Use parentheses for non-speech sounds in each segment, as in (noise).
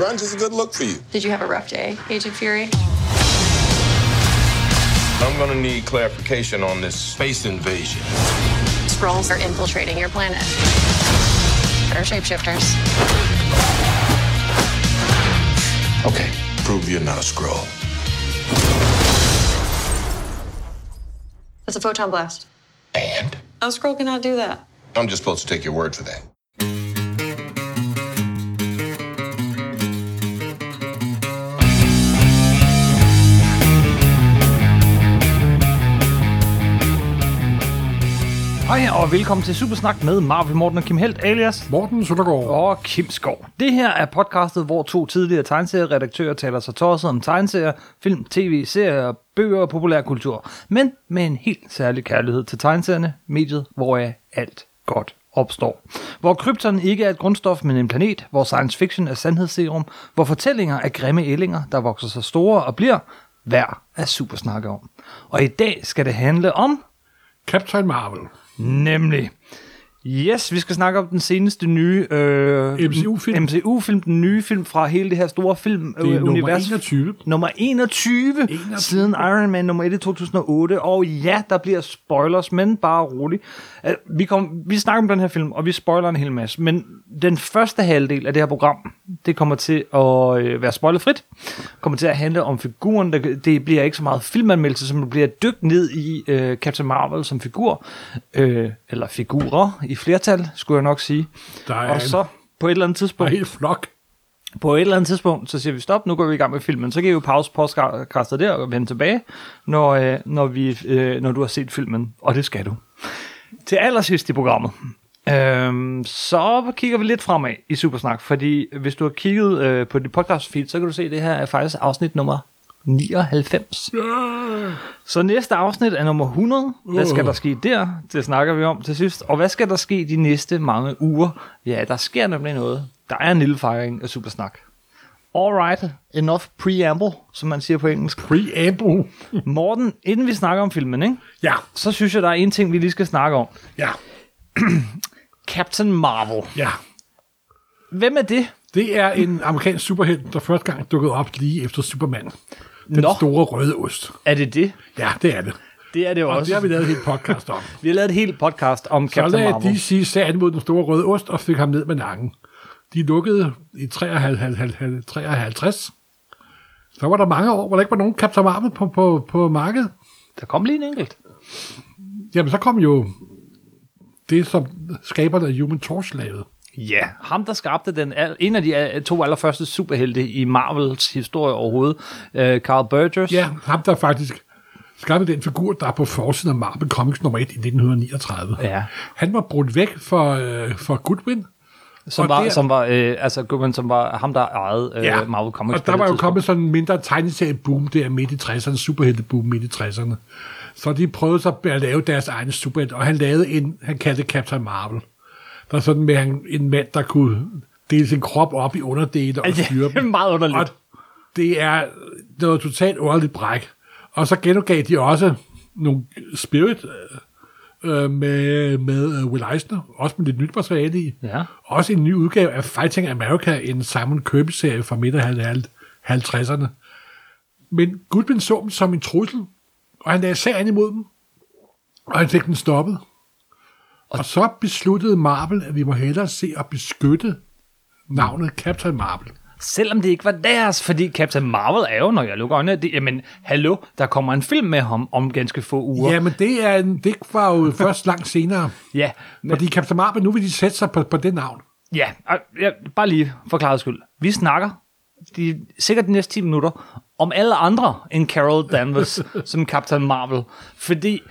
Grunge is a good look for you. Did you have a rough day, Agent Fury? I'm gonna need clarification on this space invasion. Skrulls are infiltrating your planet. They're shapeshifters. Okay, prove you're not a scroll. That's a photon blast. And? A Skrull cannot do that. I'm just supposed to take your word for that. Hej og velkommen til Supersnak med Marvel Morten og Kim Helt alias Morten Søndergaard. og Kim Skov. Det her er podcastet, hvor to tidligere tegneserieredaktører taler sig tosset om tegneserier, film, tv, serier, bøger og populærkultur. Men med en helt særlig kærlighed til tegneserierne, mediet, hvor alt godt opstår. Hvor krypton ikke er et grundstof, men en planet, hvor science fiction er sandhedsserum, hvor fortællinger er grimme ællinger, der vokser sig store og bliver værd at supersnakke om. Og i dag skal det handle om Captain Marvel. Nemlig. Yes, vi skal snakke om den seneste nye øh, MCU-film. MCU-film, den nye film fra hele det her store film Det er øh, nummer univers. 21. Nummer 21, 21. siden Iron Man nummer 1 i 2008. Og ja, der bliver spoilers, men bare rolig. Øh, Vi, kom, vi snakker om den her film, og vi spoiler en hel masse. Men den første halvdel af det her program, det kommer til at øh, være spoilerfrit. kommer til at handle om figuren. Det, det bliver ikke så meget filmanmeldelse, som det bliver dyk ned i øh, Captain Marvel som figur. Øh, eller figurer i flertal, skulle jeg nok sige. Der er Og så på et eller andet Der er tidspunkt helt flok. på et eller andet tidspunkt, så siger vi stop, nu går vi i gang med filmen. Så kan I jo pause podcastet der og vende tilbage, når, øh, når, vi, øh, når du har set filmen, og det skal du. Til allersidst i programmet, øhm, så kigger vi lidt fremad i Supersnak, fordi hvis du har kigget øh, på dit podcast feed, så kan du se, at det her er faktisk afsnit nummer 99. Så næste afsnit er nummer 100. Hvad skal der ske der? Det snakker vi om til sidst. Og hvad skal der ske de næste mange uger? Ja, der sker nemlig noget. Der er en lille fejring af Supersnak. Alright, enough preamble, som man siger på engelsk. Preamble. (laughs) Morten, inden vi snakker om filmen, ikke? Ja, så synes jeg, der er en ting, vi lige skal snakke om. ja, (clears throat) Captain Marvel. ja. Hvem er det? Det er en amerikansk superhelt, der første gang dukkede op lige efter Superman. Den Nå. store røde ost. Er det det? Ja, det er det. Det er det jo Og også. det har vi lavet et helt podcast om. (laughs) vi har lavet et helt podcast om Så Captain lagde Marvel. DC sagen mod den store røde ost og fik ham ned med nakken. De lukkede i 53. 53. Så var der mange år, hvor der ikke var nogen Captain Marvel på, på, på markedet. Der kom lige en enkelt. Jamen, så kom jo det, som skaberne af Human Torch lavede. Ja, ham der skabte den, en af de al- to allerførste superhelte i Marvels historie overhovedet, øh, Carl Burgess. Ja, ham der faktisk skabte den figur, der er på forsiden af Marvel Comics nummer 1 i 1939. Ja. Han var brudt væk for, øh, for Goodwin. som og var, der- som var, øh, altså Goodman, som var ham, der ejede øh, Ja, Marvel Comics og der var jo tidspunkt. kommet sådan en mindre tegneserie-boom der midt i 60'erne, superhelte-boom midt i 60'erne. Så de prøvede så at lave deres egen superhelt, og han lavede en, han kaldte Captain Marvel. Der er sådan med han, en mand, der kunne dele sin krop op i underdele og Ja, styre (laughs) det er dem. meget underligt. Og det er noget totalt underligt bræk. Og så genudgav de også nogle Spirit øh, med, med øh, Will Eisner, også med lidt nyt materiale i. Ja. Også en ny udgave af Fighting America, en Simon Kirby-serie fra midt af 50'erne. Men Goodwin så dem som en trussel, og han lagde sagen imod dem, og han fik den stoppet. Og så besluttede Marvel, at vi må hellere se at beskytte navnet Captain Marvel. Selvom det ikke var deres, fordi Captain Marvel er jo, når jeg lukker øjnene, det, jamen, hallo, der kommer en film med ham om ganske få uger. Ja, men det, er en, det var jo (laughs) først langt senere. ja, men, Fordi Captain Marvel, nu vil de sætte sig på, på det navn. ja, og ja bare lige for klarheds skyld. Vi snakker de, sikkert de næste 10 minutter om alle andre end Carol Danvers (laughs) som Captain Marvel. Fordi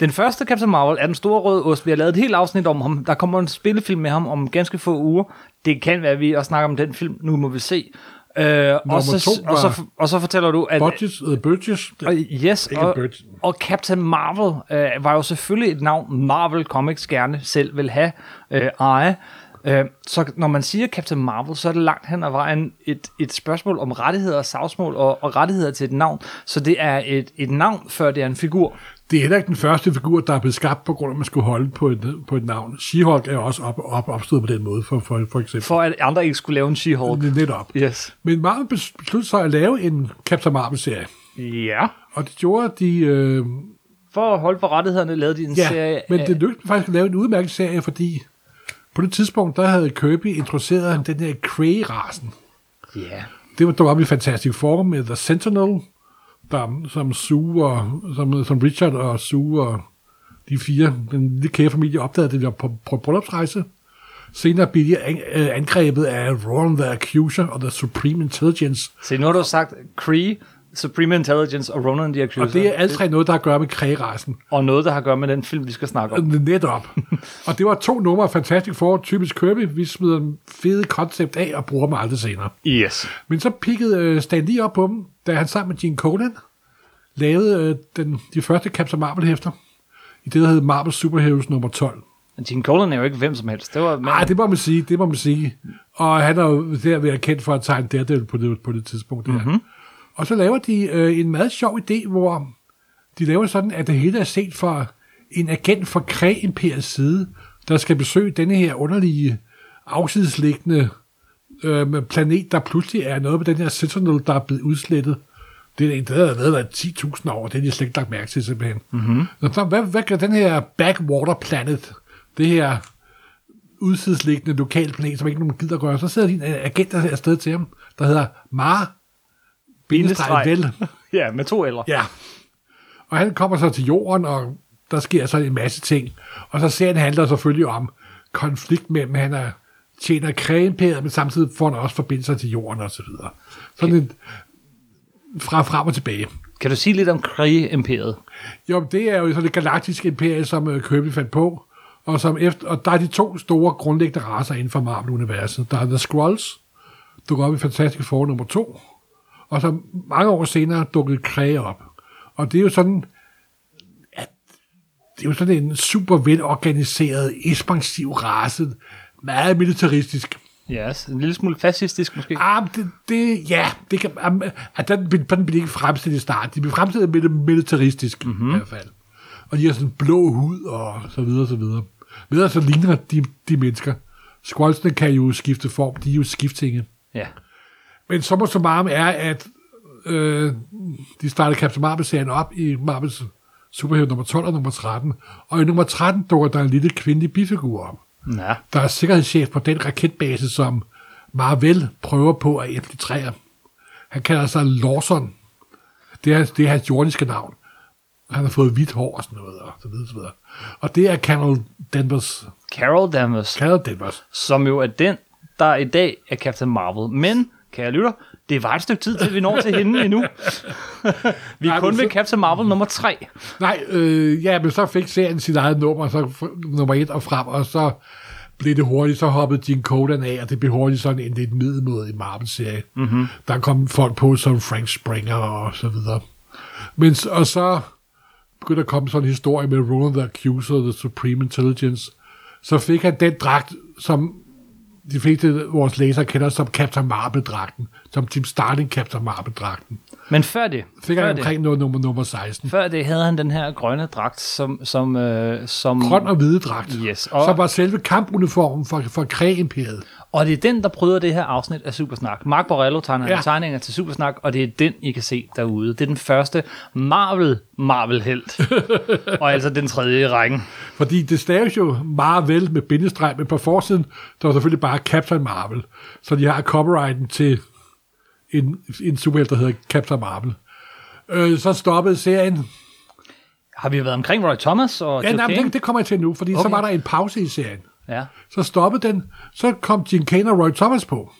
den første Captain Marvel er den store røde ost. Vi har lavet et helt afsnit om ham. Der kommer en spillefilm med ham om ganske få uger. Det kan være, at vi også snakker om den film. Nu må vi se. Øh, og, så, og, så, og så fortæller du, at... Budgets, uh, Burgess, Og, yes, og, og Captain Marvel øh, var jo selvfølgelig et navn, Marvel Comics gerne selv vil have øh, eje. Øh, så når man siger Captain Marvel, så er det langt hen ad vejen et, et spørgsmål om rettigheder og savsmål og, og rettigheder til et navn. Så det er et, et navn, før det er en figur. Det er heller ikke den første figur, der er blevet skabt på grund af, at man skulle holde på et, på et navn. She-Hulk er også op, op, opstået på den måde, for, for, for eksempel. For at andre ikke skulle lave en She-Hulk. Netop. Yes. Men Marvel bes- besluttede sig at lave en Captain Marvel-serie. Ja. Og det gjorde de... Øh, For at holde for rettighederne, lavede de en ja, serie men af... det lykkedes faktisk at lave en udmærket serie, fordi på det tidspunkt, der havde Kirby introduceret den her Kree-rasen. Ja. Det var dog op i Fantastic Four med The Sentinel, der, som Sue og, som, som Richard og Sue og de fire, den lille kære-familie opdagede, at de var på, på bryllupsrejse. Senere blev de an, øh, angrebet af Roland the Accuser og The Supreme Intelligence. Se, nu har du sagt Cree, Supreme Intelligence og Ronan the Accuser. Og det er alle tre noget, der har at gøre med Kree-rasen. Og noget, der har at gøre med den film, vi skal snakke om. Netop. (laughs) og det var to numre af Fantastic Four, typisk Kirby. Vi smider en fede koncept af og bruger dem aldrig senere. Yes. Men så pikkede øh, Stan Lee op på dem, da han sammen med Gene Colan lavede øh, den, de første Captain Marvel-hæfter i det, der hed Marvel Superheroes nummer 12. Men Gene Colan er jo ikke hvem som helst. Det var Nej, det må man sige, det må man sige. Og han er jo der været kendt for at tegne Daredevil på det, på det tidspunkt. Der. Mm-hmm. Og så laver de øh, en meget sjov idé, hvor de laver sådan, at det hele er set fra en agent fra Krag-imperiets side, der skal besøge denne her underlige, afsidesliggende øh, planet, der pludselig er noget med den her Sentinel, der er blevet udslettet. Det er en, der har været der 10.000 år, det har de slet ikke lagt mærke til simpelthen. Mm-hmm. Så, hvad, hvad kan den her Backwater Planet, det her udsidesliggende lokal planet, som ikke nogen gider gøre, så sidder de en agent der er afsted til ham, der hedder Mar Bindestreg Vel. (laughs) Ja, med to eller. Ja. Og han kommer så til jorden, og der sker så en masse ting. Og så serien handler selvfølgelig om konflikt mellem, han er tjener kræmpæret, men samtidig får han også forbindelser til jorden og så videre. Sådan en fra frem og tilbage. Kan du sige lidt om Kree-imperiet? Jo, det er jo sådan det galaktiske imperie, som øh, Kirby fandt på, og, som efter, og der er de to store grundlæggende racer inden for Marvel-universet. Der er The Skrulls, dukker op i Fantastic Four nummer 2, og så mange år senere dukkede Kree op. Og det er jo sådan, at det er jo sådan en super velorganiseret, ekspansiv race, meget militaristisk. Ja, yes. en lille smule fascistisk måske. Ah, det, det, ja, det kan, at den, den bliver ikke fremstillet i starten. De bliver fremstillet med det militaristisk, mm-hmm. i hvert fald. Og de har sådan blå hud og så videre, så videre. Men så ligner de, de mennesker. Squalsene kan jo skifte form, de er jo skifttinge. Ja. Men så meget er, at øh, de startede Captain Marvel-serien op i Marvels Superhero nummer 12 og nummer 13. Og i nummer 13 dukker der en lille kvindelig bifigur op Ja. der er sikkerhedschef på den raketbase, som Marvel prøver på at infiltrere. Han kalder sig Lawson. Det er, det er hans jordiske navn. Han har fået hvidt hår og sådan noget, og så videre, så videre. Og det er Carol Danvers. Carol Danvers, Carol Danvers. som jo er den, der i dag er Captain Marvel. Men, kære lytter, det var et stykke tid, til vi når til hende endnu. vi er Nej, kun men ved så- Captain Marvel nummer 3. Nej, øh, ja, men så fik serien sit eget nummer, så nummer et og frem, og så blev det hurtigt, så hoppede Gene Colan af, og det blev hurtigt sådan en lidt middelmåde i Marvel-serie. Mm-hmm. Der kom folk på som Frank Springer og så videre. Men, og så begyndte at komme sådan en historie med Roland the Accuser, The Supreme Intelligence. Så fik han den dragt, som de fleste af vores læsere kender som Captain Marvel-dragten, som Tim Starling Captain Marvel-dragten. Men før det, Fik før han det, omkring noget nummer, nummer 16. før det havde han den her grønne dragt, som... som, øh, som grøn og hvide dragt, Yes, og... som var selve kampuniformen for, for Kræ-imperiet. Og det er den, der bryder det her afsnit af Supersnak. Mark Borello tegner Ja. tegninger til Supersnak, og det er den, I kan se derude. Det er den første Marvel Marvel-helt. (laughs) og altså den tredje i rækken. Fordi det staves jo Marvel med bindestreg, men på forsiden, der var selvfølgelig bare Captain Marvel. Så de har copyrighten til en, en superhelt, der hedder Captain Marvel. Øh, så stoppede serien. Har vi været omkring Roy Thomas og Ja, nej, men det, det kommer jeg til nu, fordi okay. så var der en pause i serien. Ja. Så stoppede den, så kom Gene Kane og Roy Thomas på,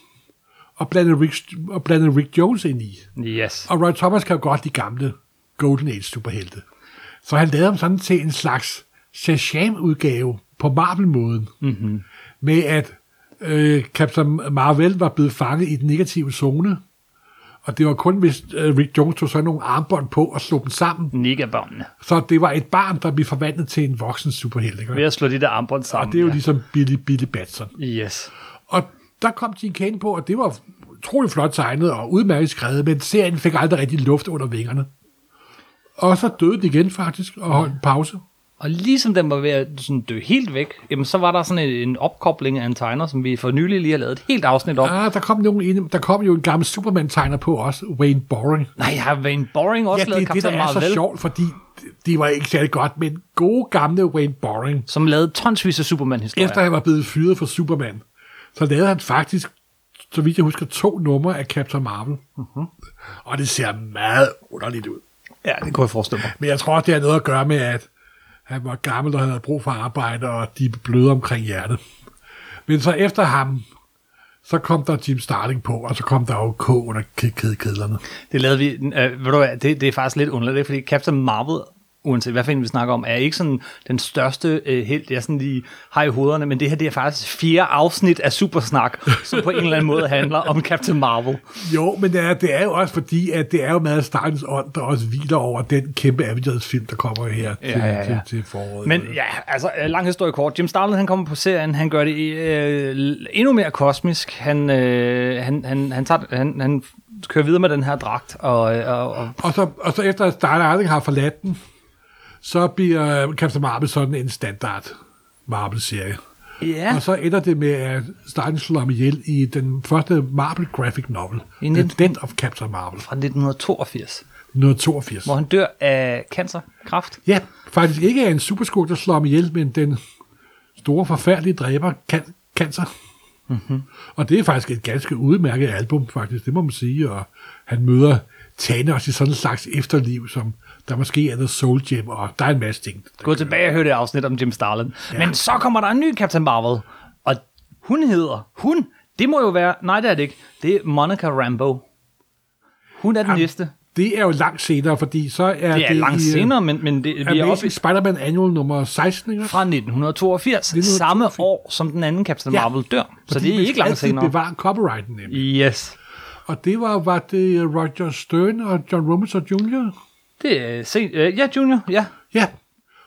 og blandede Rick, og blandede Rick Jones ind i. Yes. Og Roy Thomas kan jo godt de gamle Golden Age superhelte. Så han lavede ham sådan til en slags Shazam-udgave på Marvel-måden. Mm-hmm. Med at øh, Captain Marvel var blevet fanget i den negative zone. Og det var kun, hvis øh, Rick Jones tog sådan nogle armbånd på og slog dem sammen. Nigabåndene. Så det var et barn, der blev forvandlet til en voksen superhelt. Ikke? Ved at slå de der armbånd sammen. Og det er jo ja. ligesom Billy, Billy Batson. Yes. Og der kom Gene Kane på, og det var utrolig flot tegnet og udmærket skrevet, men serien fik aldrig rigtig luft under vingerne. Og så døde de igen faktisk, og holdt en pause. Og ligesom den var ved at sådan dø helt væk, jamen så var der sådan en, en opkobling af en tegner, som vi for nylig lige har lavet et helt afsnit om. Ah, der kom, nogen ind, der kom jo en gammel Superman-tegner på også, Wayne Boring. Nej, har Wayne Boring også Ja, lavet det, det der Captain er så Marvel, sjovt, fordi det var ikke særlig godt, men gode gamle Wayne Boring, som lavede tonsvis af Superman-historier. efter han var blevet fyret fra Superman, så lavede han faktisk, så vidt jeg husker, to numre af Captain Marvel. Mm-hmm. Og det ser meget underligt ud. Ja, det kunne jeg forestille mig. Men jeg tror, det har noget at gøre med, at han var gammel, og havde brug for arbejde, og de bløde omkring hjertet. Men så efter ham, så kom der Jim Starling på, og så kom der jo K under kædekedlerne. Det lavede vi, øh, ved du hvad, det, det er faktisk lidt underligt, fordi Captain Marvel, uanset hvad vi snakker om, er ikke sådan den største øh, held, jeg sådan lige har i hovederne, men det her det er faktisk fire afsnit af Supersnak, som på en eller anden måde handler om Captain Marvel. Jo, men det er, det er jo også fordi, at det er jo meget Starlings ånd, der også hviler over den kæmpe Avengers-film, der kommer her til, Ja, ja, ja. Til, til foråret. Men ja, altså, øh, lang historie kort. Jim Starlin, han kommer på serien, han gør det øh, endnu mere kosmisk. Han, øh, han, han, han, tager, han, han kører videre med den her dragt, og, øh, og, og Og så, og så efter at Starling har forladt den, så bliver Captain Marvel sådan en standard Marvel-serie. ja, Og så ender det med, at Starling slår ham ihjel i den første Marvel graphic novel, I The 19 Death of Captain Marvel, fra 1982, 1982. hvor han dør af cancer, kræft. Ja, faktisk ikke af en superskurk, der slår ham ihjel, men den store, forfærdelige dræber kan, cancer. Mm-hmm. Og det er faktisk et ganske udmærket album, faktisk, det må man sige. Og han møder Thanos i sådan en slags efterliv, som der måske er The Soul Gem, og der er en masse ting. Gå tilbage og hør det afsnit om Jim Starlin. Ja. Men så kommer der en ny Captain Marvel, og hun hedder, hun, det må jo være, nej det er det ikke, det er Monica Rambeau. Hun er den Jamen, næste. Det er jo langt senere, fordi så er Det er langt i, øh, senere, men, men det, vi er oppe i Spider-Man Annual nummer 16, ikke? fra 1982, 1982. samme år som den anden Captain Ja, Marvel dør. Så det er ikke langt senere. bevare copyrighten nemlig. Yes. Og det var, var det Roger Stern og John Romita Jr.? Det er sent. Øh, ja, Junior, ja. Ja,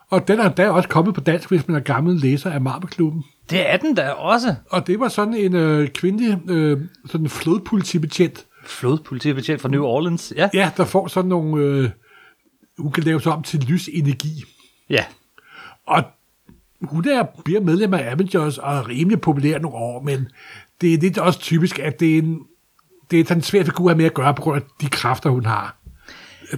og den er da også kommet på dansk, hvis man er gammel læser af Marvel-klubben. Det er den der også. Og det var sådan en øh, kvindelig øh, sådan flodpolitibetjent, Flodpolitibetjent fra New Orleans. Ja. ja, der får sådan nogle... Øh, hun kan lave sig om til lysenergi. Ja. Og hun er, bliver medlem af Avengers og er rimelig populær nogle år, men det er lidt også typisk, at det er en, det er sådan en svær figur at have med at gøre, på grund af de kræfter, hun har.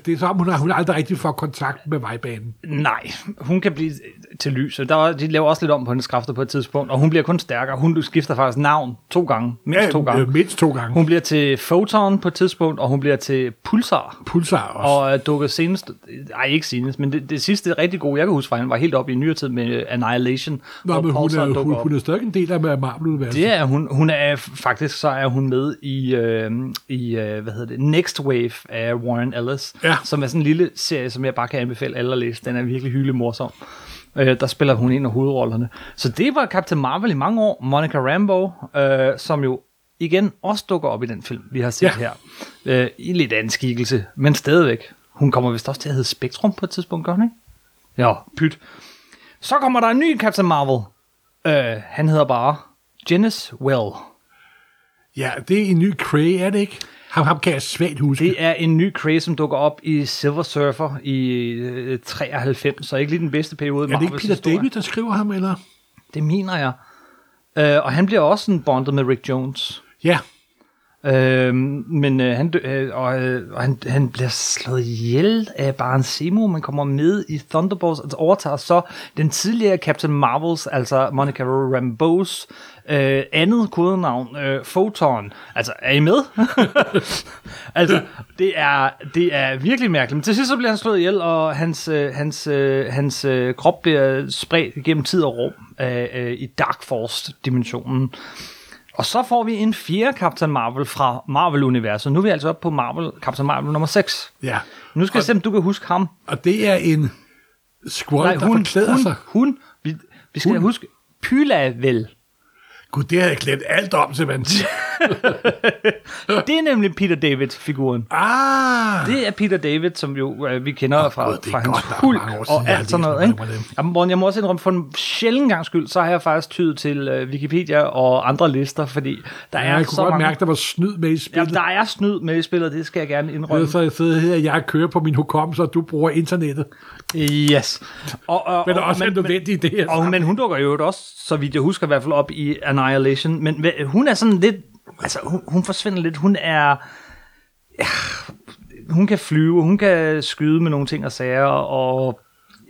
Det er som, hun har, hun aldrig rigtig får kontakt med vejbanen. Nej, hun kan blive til lys. og Der, er- de laver også lidt om på hendes kræfter på et tidspunkt, og hun bliver kun stærkere. Hun skifter faktisk navn to gange. Mindst to gange. Øh, mindst to gange. Hun bliver til Photon på et tidspunkt, og hun bliver til Pulsar. Pulsar også. Og er dukket senest, ej ikke senest, men det, det sidste rigtig gode, jeg kan huske fra hende, var helt op i nyere tid med Annihilation. Nå, men hun er, dukker hun, hun er stadig en del af Marvel-universet. Det er hun. Hun er faktisk så er hun med i øh, i øh, hvad hedder det Next Wave af Warren Ellis, Ja. som er sådan en lille serie, som jeg bare kan anbefale alle at læse. Den er virkelig hyggelig morsom. Øh, der spiller hun en af hovedrollerne. Så det var Captain Marvel i mange år. Monica Rambeau, øh, som jo igen også dukker op i den film, vi har set Ja. her. Øh, I lidt anden skikkelse, men stadigvæk. Hun kommer vist også til at hedde Spektrum på et tidspunkt, gør hun ikke? Ja, pyt. Så kommer der en ny Captain Marvel. Øh, han hedder bare Janice Well. Ja, det er en ny Cray, er det ikke? Ham, ham kan jeg svagt huske. Det er en ny craze, som dukker op i Silver Surfer i øh, 93, så ikke lige den bedste periode. er det ikke Peter historie. David, der skriver ham, eller? Det mener jeg. Øh, og han bliver også sådan bondet med Rick Jones. Ja, Øh, men øh, han, øh, og, øh, og han, han bliver slået ihjel af Baron Zemo, men kommer med i Thunderbolts og overtager så den tidligere Captain Marvels, altså Monica Rambeaus øh, andet kodenavn, øh, Photon. Altså, er I med? (laughs) altså, det er, det er virkelig mærkeligt. Men til sidst så bliver han slået ihjel, og hans, øh, hans, øh, hans øh, krop bliver spredt gennem tid og rum øh, øh, i Dark Force-dimensionen. Og så får vi en fjerde Captain Marvel fra Marvel-universet. Nu er vi altså oppe på Marvel, Captain Marvel nummer 6. ja. Nu skal jeg se, om du kan huske ham. Og det er en squad, Nej, der hun, forklæder hun, sig. hun. Vi, vi skal Hun. huske Pyla vel. Gud, det havde jeg glemt alt om, simpelthen. (laughs) Det er nemlig Peter David-figuren. Ah! Det er Peter David, som jo øh, vi kender fra, Gud, det er fra hans siden, og alt sådan noget. Ikke? Jamen, jeg må også indrømme, for en sjælden gang skyld, så har jeg faktisk tydet til øh, Wikipedia og andre lister, fordi der Ja, er jeg så kunne godt mange... mærke, der var snyd med i Ja, spillet. der er snyd med i spillet, det skal jeg gerne indrømme. Så jeg sidder her, jeg kører på min hukommelse, og du bruger internettet. Yes. Og, og, Men det er og- også en nødvendig i det her. Og, men hun dukker jo også, så vidt jeg husker i hvert fald, op i Annihilation. Men hun er sådan lidt... Altså, hun, hun forsvinder lidt. Hun er... Ja, hun kan flyve, hun kan skyde med nogle ting og sager, og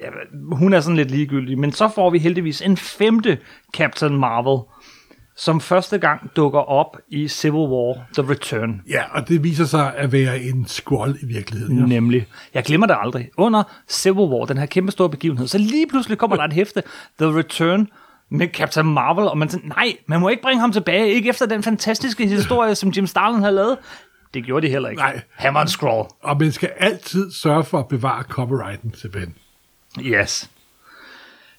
ja, hun er sådan lidt ligegyldig. Men så får vi heldigvis en femte Captain Marvel, som første gang dukker op i Civil War The Return. Ja, og det viser sig at være en scroll i virkeligheden. Ja. Nemlig. Jeg glemmer det aldrig. Under Civil War, den her kæmpe store begivenhed, så lige pludselig kommer der et hæfte, The Return, med Captain Marvel, og man tænker, nej, man må ikke bringe ham tilbage, ikke efter den fantastiske historie, som Jim Starlin havde lavet. Det gjorde de heller ikke. Nej. Var en scroll. Og man skal altid sørge for at bevare copyrighten simpelthen. Yes.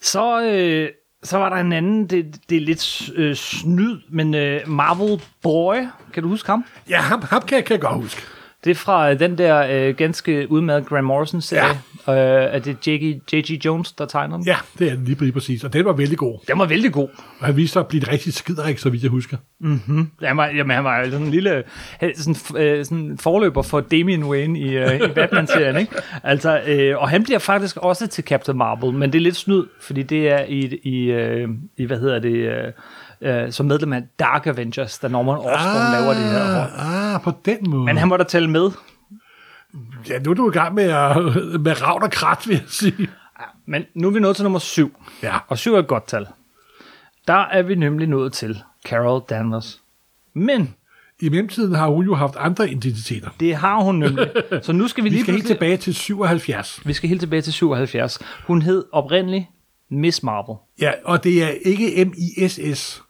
Så, øh, så var der en anden, det, det er lidt øh, snyd, men øh, Marvel Boy, kan du huske ham? Ja, ham, ham kan, jeg, kan jeg godt huske. Det er fra øh, den der øh, ganske udmærkede Grant Morrison-serie. Ja. Øh, er det J.G. Jones, der tegner den? Ja, det er den lige, præcis. Og den var vældig god. Den var vældig god. Og han viste sig at blive et rigtig skiderik, så vidt jeg husker. Han var, jamen, han var sådan en lille sådan, øh, sådan forløber for Damian Wayne i, øh, i Batman-serien. Ikke? (laughs) Altså, øh, og han bliver faktisk også til Captain Marvel, men det er lidt snyd, fordi det er i, i, øh, i hvad hedder det, øh, øh, som medlem af Dark Avengers, da Norman Osborn ah, laver det her. hold. Ah, på den måde. Men han må da tælle med. Ja, nu er du i gang med, at, med ravn og krat, vil jeg sige. Men nu er vi nået til nummer syv. Ja. Og syv er et godt tal. Der er vi nemlig nået til Carol Danvers. Men I mellemtiden har hun jo haft andre identiteter. det har hun nemlig. Så nu skal vi (laughs) Vi lige skal helt tilbage til 77. Vi skal helt tilbage til 77. Hun hed oprindeligt Miss Marvel. Ja, og det er ikke M-I-S-S.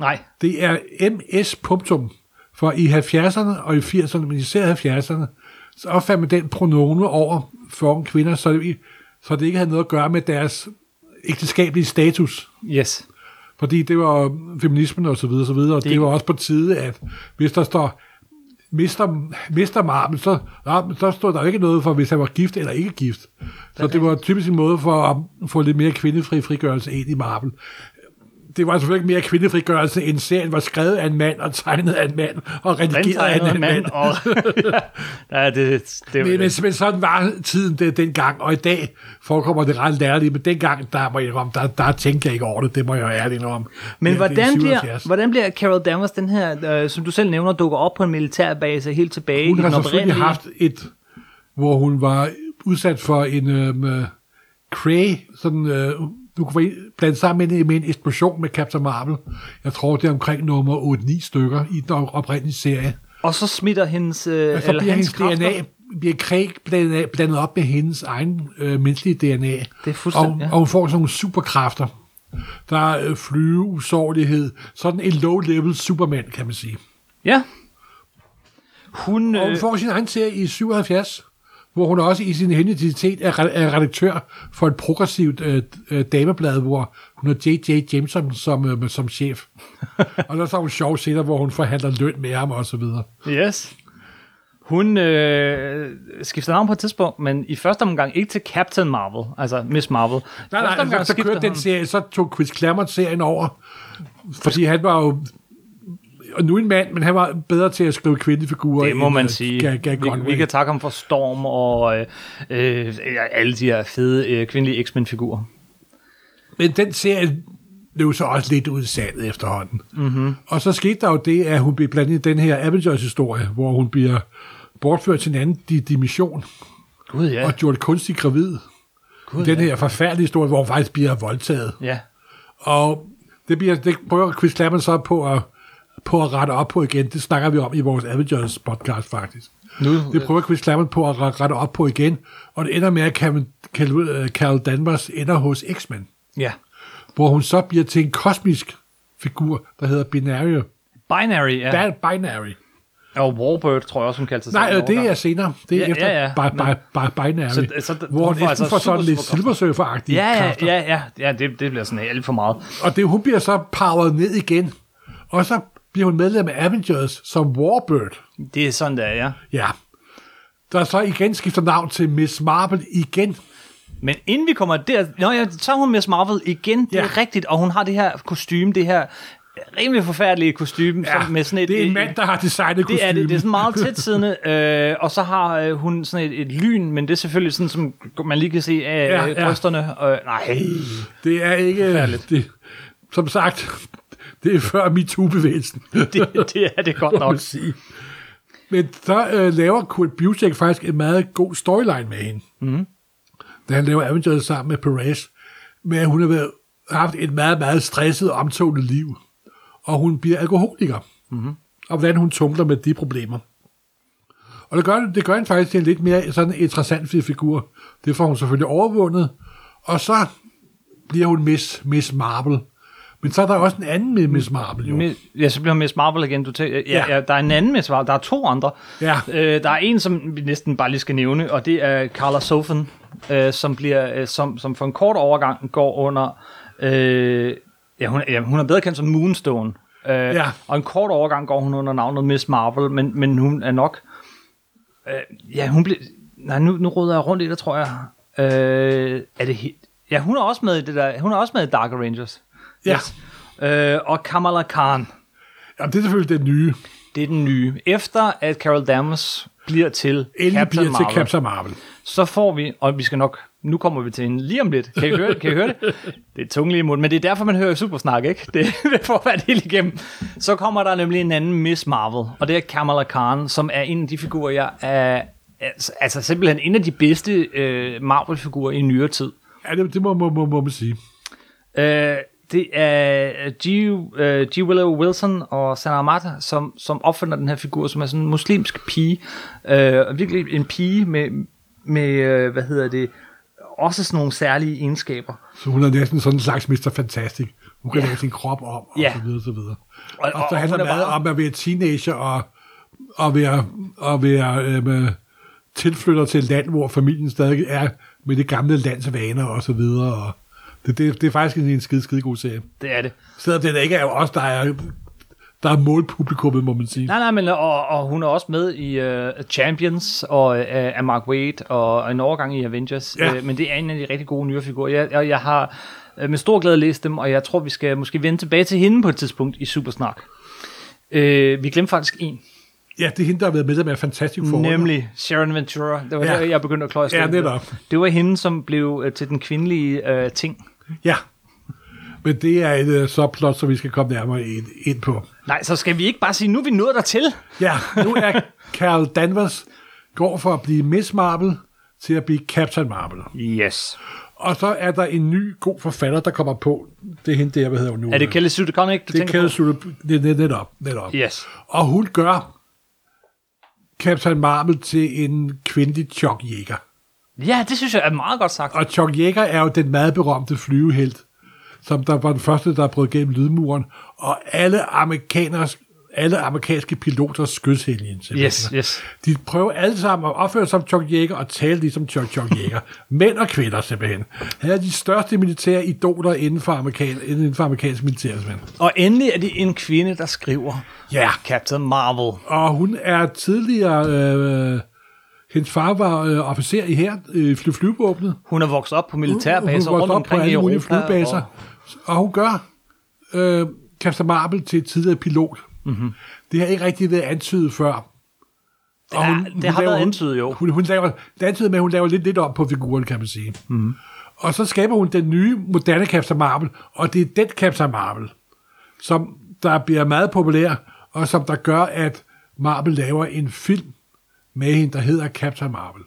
Nej, Det er MS. Punktum. For i 70'erne og i 80'erne, men især 70'erne, så opfandt man den pronome over for kvinder, så det, så det ikke havde noget at gøre med deres ægteskabelige status. yes. Fordi det var feminismen og så videre, så videre. Og det, det var også på tide, at hvis der står mister, mister Marvel, så, ja, så stod der ikke noget for, hvis han var gift eller ikke gift. Så det var typisk en måde for at få lidt mere kvindefri frigørelse ind i Marvel. Det var selvfølgelig ikke mere kvindefrigørelse, end serien var skrevet af en mand og tegnet af en mand og redigeret af en Rentegnet mand. mand. Og, (laughs) ja, det, det, Men, men, men sådan var tiden det, dengang, og i dag forekommer det ret lærligt, men dengang, der, må jeg, der, der tænkte jeg ikke over det, det må jeg ærligt om. men Ja, det hvordan, bliver, 77. hvordan bliver Carol Danvers, den her, øh, som du selv nævner, dukker op på en militærbase helt tilbage Hun i har den selvfølgelig oprindelige... haft et, hvor hun var udsat for en øhm, cray, sådan, øh, du kunne få blandt sammen med en, med en eksplosion med Captain Marvel. Jeg tror, det er omkring nummer 8-9 stykker i den oprindelige serie. Og så smitter hendes... Øh, eller bliver hans kræfter- DNA bliver Craig blandet, blandet op med hendes egen øh, menneskelige DNA. Det er fuldstændig, og, ja. og hun får sådan nogle superkræfter. Der er øh, flyve, usårlighed. Sådan en low-level Superman, kan man sige. Ja. Hun... Og hun Øh, får sin egen serie i 77, hvor hun også i sin identitet er, re- redaktør for et progressivt øh, øh, dameblad, hvor hun har J.J. Jameson som, øh, som chef. (laughs) og der er så nogle sjove scener, hvor hun forhandler løn med ham og så videre. Yes. Hun øh, skifter navn på et tidspunkt, men i første omgang ikke til Captain Marvel, altså Miss Marvel. Nej, nej, Første omgang altså, så skifter kørte den hun- serie, så tog Chris Claremont serien over, fordi han var jo og nu en mand, men han var bedre til at skrive kvindefigurer. Det må end, man øh, sige. Ga- Ga- vi, Conway. vi kan takke ham for Storm og øh, øh, alle de her fede øh, kvindelige X-Men-figurer. Men den serie blev så også lidt ud i efterhånden. Mm-hmm. Og så skete der jo det, at hun blev blandet i den her Avengers-historie, hvor hun bliver bortført til en anden di- dimension Gud ja. og gjort kunstigt gravid. Gud, Den her forfærdelige historie, hvor hun faktisk bliver voldtaget. Ja. Og det, bliver, det prøver Chris Claremont så på at, på at rette op på igen. Det snakker vi om i vores Avengers podcast faktisk. Nu, Det prøver Chris Claremont på at re- rette op på igen, og det ender med, at Carol, Carol, Carol Danvers ender hos X-Men, ja. hvor hun så bliver til en kosmisk figur, der hedder Binary. Binary, ja. Ja. Binary. Og Warbird, tror jeg også, hun kaldte sig Nej, selv øh, det er senere. Det er Ja, efter ja, ja. Bi- Bi- Bi- Binary, Så- så hvor hun hun altså får sådan lidt super silversurfer-agtige Ja, ja, kræfter. ja, ja, ja det, det bliver sådan alt for meget. Og det, hun bliver så powered ned igen. Og så bliver hun medlem af Avengers som Warbird. Det er sådan, der er, ja. Ja. Der så igen skifter navn til Miss Marvel igen. Men inden vi kommer der... Nå ja, så er hun Miss Marvel igen, det Ja. er rigtigt, og hun har det her kostume, det her rimelig forfærdelige kostume, Ja, som med sådan et... det er en mand, der har designet Det er det. Det er kostymen. sådan meget tætsiddende, (laughs) øh, og så har øh, hun sådan et, et lyn, men det er selvfølgelig sådan, som man lige kan se af Ja, ja. brysterne. Øh, nej, Det er ikke... Det, som sagt, det er før MeToo-bevægelsen. (laughs) det, det er det godt nok. sige. Men så øh, laver Kurt Busiek faktisk en meget god storyline med hende. Mm. Da han laver Avengers sammen med Perez. Men hun har været, haft et meget, meget stresset og omtående liv. Og hun bliver alkoholiker. Mm-hmm. Og hvordan hun tumler med de problemer. Og det gør, det gør hende faktisk til en lidt mere sådan interessant figur. Det får hun selvfølgelig overvundet. Og så bliver hun Miss, Miss Marvel. Men så er der også en anden med Miss Marvel, jo. Mi- Ja, så bliver Miss Marvel igen. Du tæ- ja, Ja. der er en anden Miss Marvel. Der er to andre. Ja. Øh, der er en, som vi næsten bare lige skal nævne, og det er Carla Sofen, øh, som, bliver, øh, som, som for en kort overgang går under... Øh, ja, hun, ja, hun er bedre kendt som Moonstone. Øh, Ja. Og en kort overgang går hun under navnet Miss Marvel, men, men hun er nok... Øh, ja, hun bliver... Nej, nu, nu råder jeg rundt i det, tror jeg. Øh, er det helt... Ja, hun er også med i det der... Hun er også med i Dark Rangers. Ja. Øh, og Kamala Khan. Ja, det er selvfølgelig den nye. Det er den nye. Efter at Carol Danvers bliver til Endelig Captain bliver til Marvel, Captain Marvel. så får vi, og vi skal nok, nu kommer vi til hende lige om lidt. Kan I høre det? Kan I høre det? (laughs) Det er tunge lige i munden, men det er derfor, man hører supersnak, ikke? Det, (laughs) det får være hele igennem. Så kommer der nemlig en anden Miss Marvel, og det er Kamala Khan, som er en af de figurer, jeg er, altså, altså simpelthen en af de bedste øh, Marvel-figurer i nyere tid. Ja, det, det må, må, må, må man sige. Øh, det er G. Øh, G. Willow Wilson og Sana Mata, som, som opfinder den her figur, som er sådan en muslimsk pige. Øh, virkelig en pige med, med øh, hvad hedder det, også sådan nogle særlige egenskaber. Så hun er næsten sådan en slags Mr. Fantastic. Hun kan Ja. lave sin krop om, og Ja. så videre, så videre. Og- Og, og så handler det meget bare- om at være teenager og, og være, og være øhm, tilflytter til et land, hvor familien stadig er med det gamle lands vaner og så videre. Og det, det, det er faktisk en, en skide, skide god serie. Det er det. Selvom det ikke er jo os, der er, der er målpublikummet, må man sige. Nej, nej, men og, og hun er også med i uh, Champions og uh, af Mark Waid og en overgang i Avengers. Ja. Uh, men det er en af de rigtig gode nye figurer. Jeg, jeg, jeg har uh, med stor glæde læst dem, og jeg tror, vi skal måske vende tilbage til hende på et tidspunkt i Supersnak. Uh, vi glemte faktisk en, Ja, det er hende, der har været med med Fantastic Four. nemlig Sharon Ventura. Det var Ja. der, jeg begyndte at kløje Ja, netop. Det var hende, som blev uh, til den kvindelige uh, ting. Ja. Men det er et uh, subplot, som vi skal komme nærmere ind, ind på. Nej, så skal vi ikke bare sige, nu er vi nået dertil. Ja, nu er Carol Danvers går for at blive Miss Marvel til at blive Captain Marvel. Yes. Og så er der en ny god forfatter, der kommer på. Det er hende der, hvad hedder hun nu? Er det Kelly Sue DeConnick, du Det er tænker Kelly? Sue, det, det, netop, netop. Yes. Og hun gør Captain Marvel til en kvindelig Chuck Yeager. Ja, det synes jeg er meget godt sagt. Og Chuck Yeager er jo den meget berømte flyvehelt, som der var den første, der brød gennem lydmuren, og alle amerikaners alle amerikanske piloters skydshelgen. Yes, yes. De prøver alle sammen at opføre sig som Chuck Yeager og tale ligesom Chuck, Chuck Yeager. (laughs) Mænd og kvinder simpelthen. Han er de største militære idoler inden for, amerikan, inden for amerikansk militær. Og endelig er det en kvinde, der skriver Ja, Captain Marvel. og hun er tidligere... Øh, hendes far var øh, officer i her, øh, fly, flyvåbnet. Hun er vokset op på militærbaser hun rundt op på omkring i Europa. flybaser. Og, Og, hun gør øh, Captain Marvel til et tidligere pilot. Mhm. Mm-hmm. Det har ikke rigtig været antydet før. Og Ja, det har laver- været antydet, jo. Hun, hun laver, det er antydet med, at hun laver lidt, lidt om på figuren, kan man sige. Mm. Og så skaber hun den nye, moderne Captain Marvel, og det er den Captain Marvel, som der bliver meget populær, og som der gør, at Marvel laver en film med hende, der hedder Captain Marvel.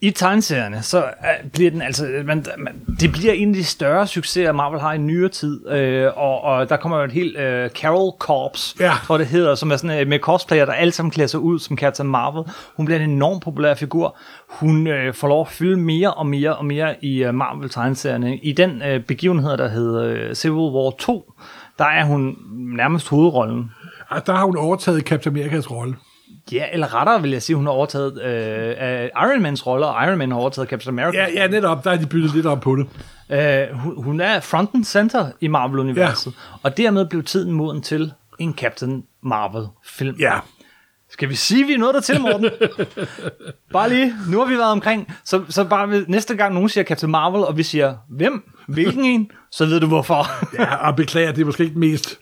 I tegneserierne, så uh, bliver den altså, man, man, det bliver en af de større succeser, Marvel har i nyere tid, øh, og, og der kommer jo et helt øh, Carol Corps, Ja. tror det hedder, som er sådan øh, med cosplayer, der alle sammen klæder sig ud som Captain Marvel. Hun bliver en enormt populær figur. Hun øh, får lov at fylde mere og mere og mere i øh, Marvel tegneserierne. I den øh, begivenhed, der hedder øh, Civil War 2, der er hun nærmest hovedrollen. Der har hun overtaget Captain Amerikas rolle. Ja, eller rettere vil jeg sige, hun har overtaget øh, Iron Mans rolle, og Iron Man har overtaget Captain America. Ja, ja, netop. Der er de byttet lidt op på det. Øh, hun, hun er front and center i Marvel-universet, ja. og dermed blev tiden moden til en Captain Marvel-film. Ja. Skal vi sige, at vi er nået der til, Morten? (laughs) bare lige, nu har vi været omkring, så, så bare ved- næste gang nogen siger Captain Marvel, og vi siger, hvem? Hvilken en? Så ved du hvorfor. ja, og beklager, det er måske ikke mest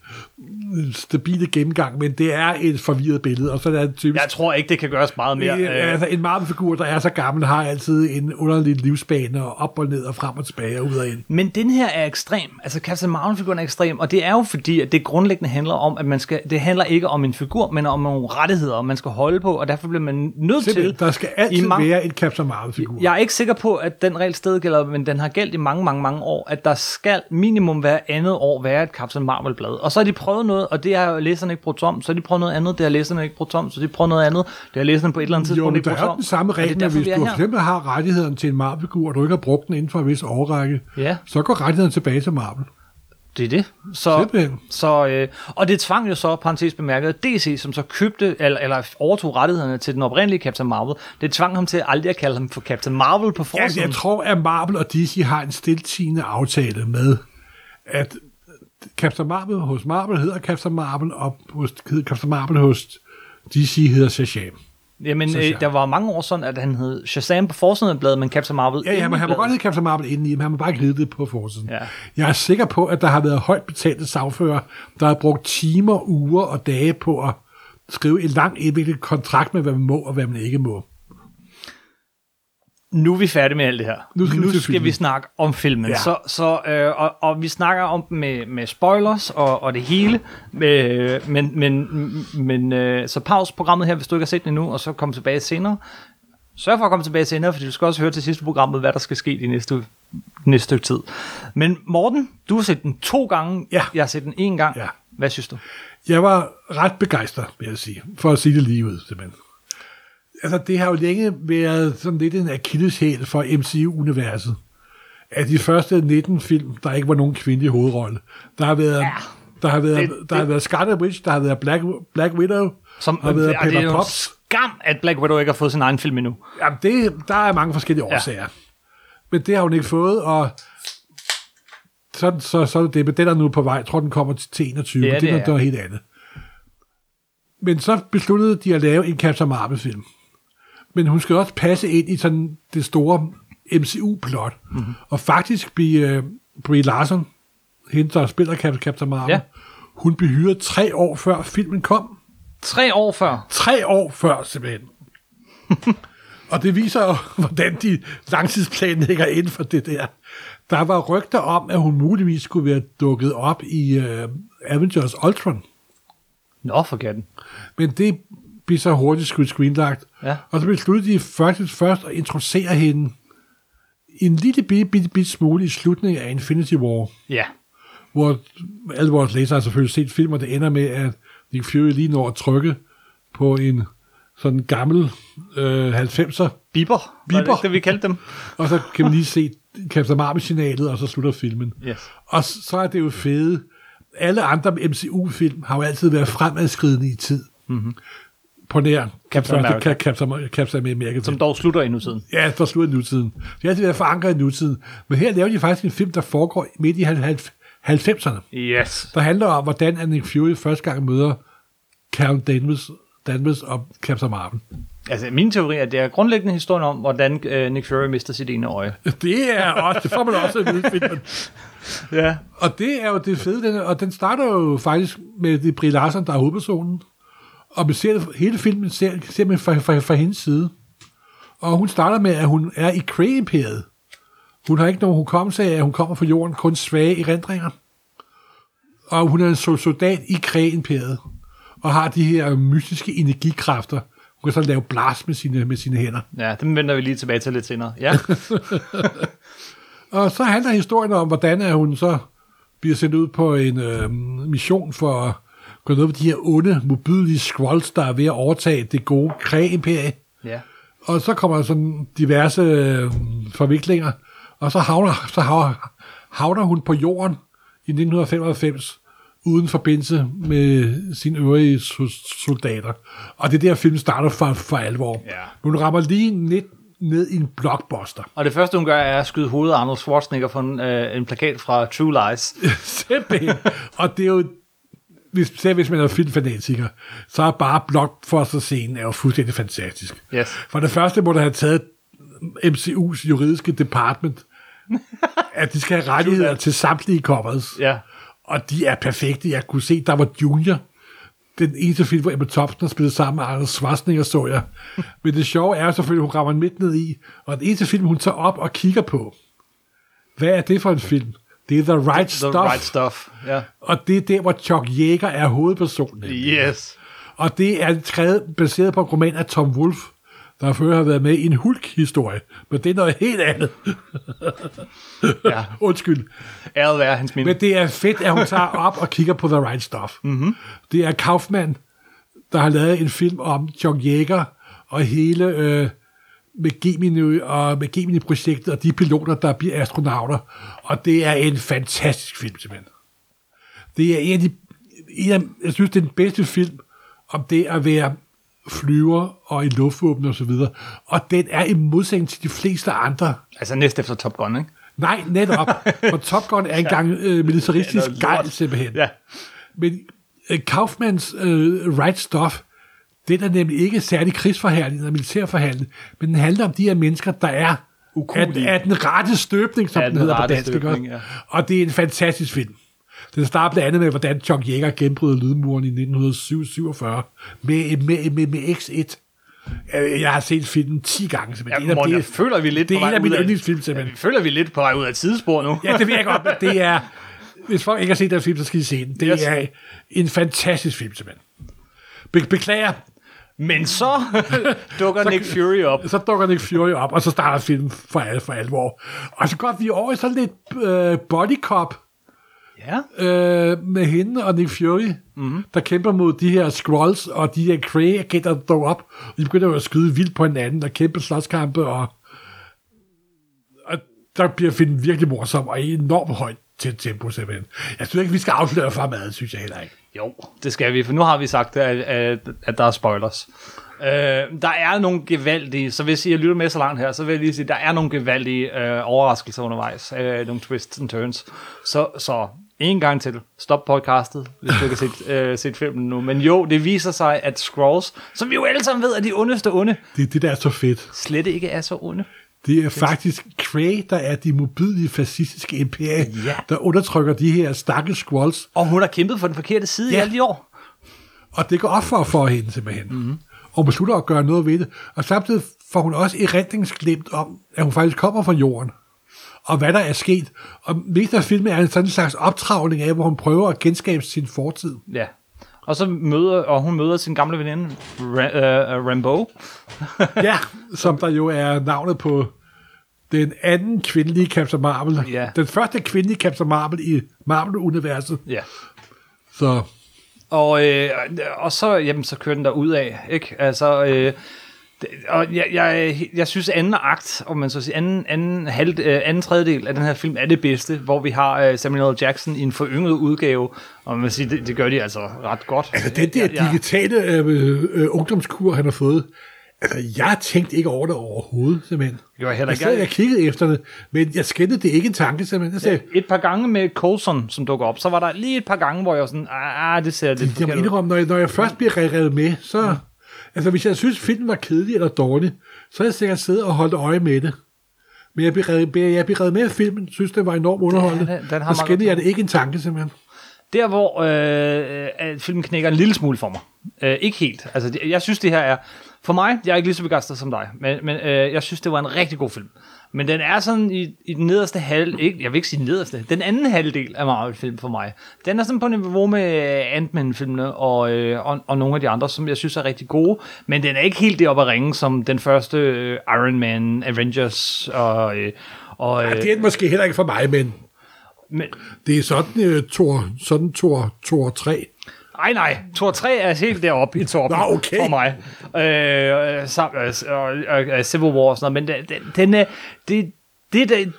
stabile gennemgang, men det er et forvirret billede, og så er det typisk... Jeg tror ikke, det kan gøres meget mere. Ja, Øh, altså, en Marvel-figur, der er så gammel, har altid en underlig livsbane, og op og ned, og frem og tilbage, og ud og ind. Men den her er ekstrem. Altså Captain Marvel-figuren er ekstrem, og det er jo fordi, at det grundlæggende handler om, at man skal, det handler ikke om en figur, men om nogle rettigheder, man skal holde på, og derfor bliver man nødt Simpelthen, til... der skal altid mange- være en Captain Marvel-figur. Jeg er ikke sikker på, at den regel stadig gælder, men den har gældt i mange, mange, mange år, at der skal minimum hver andet år være et Captain Marvel-blad. Og så har de prøvet noget, og det har læserne ikke brugt om, så de prøvet noget andet, det har læserne ikke brugt om, så de prøvet noget andet, det har læserne på et eller andet Jo, tidspunkt men ikke der brugt er jo om. den samme er regel, derfor, hvis vi er du for eksempel har rettigheden til en Marvel-figur, og du ikke har brugt den inden for en vis årrække, Ja. så går rettigheden tilbage til Marvel. Det er det. Så, Simpelthen. så, øh, og det tvang jo så, parentes bemærket, DC, som så købte, eller, eller overtog rettighederne til den oprindelige Captain Marvel, det tvang ham til aldrig at kalde ham for Captain Marvel på Ja, forsiden. jeg tror, at Marvel og DC har en stiltigende aftale med, at Captain Marvel hos Marvel hedder Captain Marvel, og hos, Captain Marvel hos DC hedder Shazam. Jamen, øh, der var mange år sådan, at han hed Shazam på forsiden af bladet, men Captain Marvel Ja, ja, men han må godt hedde Captain Marvel indeni, men han må bare ikke hedde det på forsiden. Ja. Jeg er sikker på, at der har været højt betalte sagfører, der har brugt timer, uger og dage på at skrive en lang indviklet kontrakt med, hvad man må og hvad man ikke må. Nu er vi færdige med alt det her. Nu skal vi nu skal filmen. vi snakke om filmen. Ja. Så, så, øh, og, og vi snakker om den med, med spoilers og, og det hele. Øh, men men, men øh, så pause programmet her, hvis du ikke har set det endnu, og så kom tilbage senere. Sørg for at komme tilbage senere, fordi du skal også høre til sidste programmet, hvad der skal ske de næste, næste stykke tid. Men Morten, du har set den to gange. Ja. Jeg har set den en gang. Ja. Hvad synes du? Jeg var ret begejstret, vil jeg sige, for at sige det lige ud, simpelthen. Altså, det har jo længe været sådan lidt en akilleshæl for MCU-universet. Af de første 19 film, der ikke var nogen kvindelig hovedrolle. Der har været, Ja. der har været, Det- der har det- været Scarlet Witch, der har været Black, Black Widow, Som, der har været og det er Pepper Potts. skam, at Black Widow ikke har fået sin egen film endnu. Jamen, det, der er mange forskellige Ja. årsager. Men det har hun ikke fået, og så, så, så er det. Men den er nu på vej. Jeg tror, den kommer til, til 21. Ja, men det, det er er. noget- noget helt andet. Men så besluttede de at lave en Captain Marvel-film. Men hun skal også passe ind i sådan det store MCU-plot. Mhm. Mm-hmm. Og faktisk blive uh, Brie Larson, hende der spiller Cap- Captain Marvel, Ja. hun blev hyret tre år før filmen kom. Tre år før. Tre år før, simpelthen. (laughs) og det viser jo, hvordan de langtidsplanlægger inden for det der. Der var rygter om, at hun muligvis skulle være dukket op i uh, Avengers Ultron. Nå, for gatten. Men det blev så hurtigt skudt screenlagt. Ja. Og så besluttede de faktisk først at introducere hende en lille bitte, bitte, bitte smule i slutningen af Infinity War, Ja. hvor alle vores læsere har selvfølgelig set film, og det ender med, at Nick Fury lige når at trykke på en sådan gammel øh, 90'er, Biber. Var Biber. det det, vi kaldte dem? (laughs) og så kan man lige se Captain Marvel-signalet, og så slutter filmen. Yes. Og så er det jo fede. Alle andre MCU-film har jo altid været fremadskridende i tid. Mm-hmm. På nær. Captain første America. Captain, Captain America. Som dog slutter i nutiden. Ja, der slutter i nutiden. Det har altid været forankret i nutiden. Men her laver de faktisk en film, der foregår midt i 90'erne. Yes. Der handler om, hvordan Nick Fury første gang møder Carol Danvers, Danvers og Captain Marvel. Altså, min teori er, at det er grundlæggende historien om, hvordan øh, Nick Fury mister sit ene øje. (laughs) Det er også, det får man også at vide filmen. Ja. Og det er jo det fede, den, og den starter jo faktisk med det Brie Larson, der er hovedpersonen. Og man ser hele filmen ser, ser man fra, fra, fra hendes side. Og hun starter med, at hun er i Kree-imperiet. Hun har ikke nogen hukommelse af, at hun kommer fra jorden, kun svage erindringer. Og hun er en sol- soldat i Kree-imperiet. Og har de her mystiske energikræfter. Hun kan så lave blast med sine, med sine hænder. Ja, dem vender vi lige tilbage til lidt senere. Ja. (laughs) Og så handler historien om, hvordan at hun så bliver sendt ud på en øh, mission for gå noget med de her onde, modbydelige scrolls, der er ved at overtage det gode kræ-imperie. ja. Og så kommer der sådan diverse øh, forviklinger, og så havner, så havner, havner hun på jorden i 1995, uden forbindelse med sine øvrige so- soldater. Og det er der, film starter for, for alvor. Ja. Hun rammer lige ned, ned i en blockbuster. Og det første, hun gør, er at skyde hovedet af Arnold Schwarzenegger på en, øh, en plakat fra True Lies. (laughs) Simpelthen. og det er jo hvis, selv hvis man er filmfanatiker, så er bare blockbuster-scenen er jo fuldstændig fantastisk. Yes. For det første må der have taget MCU's juridiske department, (laughs) at de skal have rettigheder til samtlige covers. Ja. Og de er perfekte. Jeg kunne se, der var Junior. Den eneste film, hvor Emma Thompson har spillet sammen med Arnold Schwarzenegger, så jeg. (laughs) Men det sjove er selvfølgelig, at hun rammer midt ned i. Og den eneste film, hun tager op og kigger på. Hvad er det for en film? Det er The Right The Stuff. right stuff. Ja. Og det er der, hvor Chuck Yeager er hovedpersonen. Yes. Og det er skrevet baseret på en roman af Tom Wolfe, der før har været med i en Hulk-historie. Men det er noget helt andet. (laughs) Ja. Undskyld. Æret være hans minde. Men det er fedt, at hun tager op og kigger på The Right Stuff. Mm-hmm. Det er Kaufman, der har lavet en film om Chuck Yeager og hele øh, med Gemini og med Gemini-projektet og de piloter, der bliver astronauter. Og det er en fantastisk film, simpelthen. Det er en af de... En af, jeg synes, det er den bedste film om det at være flyver og i luftvåben og så videre. Og den er i modsætning til de fleste andre Altså næst efter Top Gun, ikke? Nej, netop. For Top Gun er engang (laughs) øh, militaristisk lort. gejl, simpelthen. Ja. Men øh, Kaufmans øh, Right Stuff, den er nemlig ikke særlig krigsforhandling eller militærforhandling, men den handler om de her mennesker, der er af, Ukuelige. af den rette støbning, som Af den den hedder på dansk. støbning, ja. Og det er en fantastisk film. Den starter blandt andet med, hvordan Chuck Yeager genbryder lydmuren i 1947 med, med, med, med X1. Øh, Jeg har set filmen 10 gange. simpelthen. Ja, er af- Morten, det er- føler, vi lidt det er en af mine yndlingsfilm, Ja, simpelthen. vi føler, vi lidt på vej ud af et sidespor nu. Ja, det ved jeg godt, men det er... Hvis folk ikke har set den film, så skal de se den. Det Yes. er en fantastisk film, simpelthen. Be- beklager, Men så (laughs) dukker Nick Fury op. så dukker Nick Fury op, og så starter filmen for, al, for alvor. Og så går vi over i sådan lidt øh, body cop Ja. øh, med hende og Nick Fury, mm-hmm. der kæmper mod de her Skrulls og de her Kree-agenter, der dukker op. Og de begynder at skyde vildt på hinanden og kæmpe slåskampe, og, og der bliver filmen virkelig morsom og enormt højt til tempo, simpelthen. Jeg synes ikke, vi skal afsløre meget, synes jeg heller ikke. Jo, det skal vi, for nu har vi sagt, at, at, at der er spoilers. Øh, der er nogle gevaldige, så hvis I lytter med så langt her, så vil jeg lige sige, der er nogle gevaldige øh, overraskelser undervejs, øh, nogle twists and turns. Så, så en gang til, stop podcastet, hvis du ikke har set, (laughs) øh, set filmen nu. Men jo, det viser sig, at Scrolls, som vi jo alle sammen ved er de ondeste onde, Det er det, der er så fedt. slet ikke er så onde. Det er faktisk Kree, der er de mobilige fascistiske imperie, Ja. der undertrykker de her stakkels Skrulls. Og hun har kæmpet for den forkerte side ja. i alle de år. Og det går op for, for hende simpelthen. Mm-hmm. Og beslutter at gøre noget ved det. Og samtidig får hun også erindringsglemt om, at hun faktisk kommer fra jorden. Og hvad der er sket. Og mest af filmen er en sådan slags optravling af, hvor hun prøver at genskabe sin fortid. Ja. Og så møder, og hun møder sin gamle veninde, Ra- øh, Rambo. (laughs) Ja, som der jo er navnet på den anden kvindelige Captain Marvel. Ja. Den første kvindelige Captain Marvel i Marvel-universet. Ja. Så Og, øh, og så, jamen, så kører den der ud af, ikke? Altså, øh, og jeg, jeg, jeg synes anden akt, om man så siger, anden, anden, halv, øh, anden tredjedel af den her film er det bedste, hvor vi har øh, Samuel L. Jackson i en forynget udgave, og man siger, det, det gør de altså ret godt. altså, den der digitale øh, øh, ungdomskur, han har fået, altså, jeg tænkte ikke over det overhovedet, simpelthen. gjorde jeg heller Jeg ikke. sad, jeg kiggede efter det, men jeg skændte det ikke en tanke, simpelthen. Jeg sagde, Et par gange med Coulson, som dukker op, så var der lige et par gange, hvor jeg var sådan, ah, det ser lidt jeg forkert ud. når jeg, når jeg først bliver revet med, så... Altså, hvis jeg synes, filmen var kedelig eller dårlig, så havde jeg sikkert siddet og holdt øje med det. Men jeg blev jeg blev revet med af filmen, synes, det var enormt underholdende. den- den har godt jeg det ikke en tanke, simpelthen. Der, hvor øh, filmen knækker en lille smule for mig. Øh, ikke helt. Altså, jeg synes, det her er... For mig, jeg er ikke lige så begejstret som dig, men, men øh, jeg synes, det var en rigtig god film. Men den er sådan i, i den nederste halv... Ikke, jeg vil ikke sige den nederste. Den anden halvdel af Marvel-film for mig. Den er sådan på niveau med Ant-Man-filmene og, øh, og, og nogle af de andre, som jeg synes er rigtig gode. Men den er ikke helt deroppe at ringe som den første øh, Iron Man, Avengers og... Øh, og øh, Det er måske heller ikke for mig, men men, det er sådan, uh, Thor, sådan Thor, Thor 3. Nej, nej. Thor 3 er helt deroppe i toppen Nå, okay. for mig. Øh, sam, øh, øh, øh, Civil War og sådan noget. Men den, den, er... Det, det, det,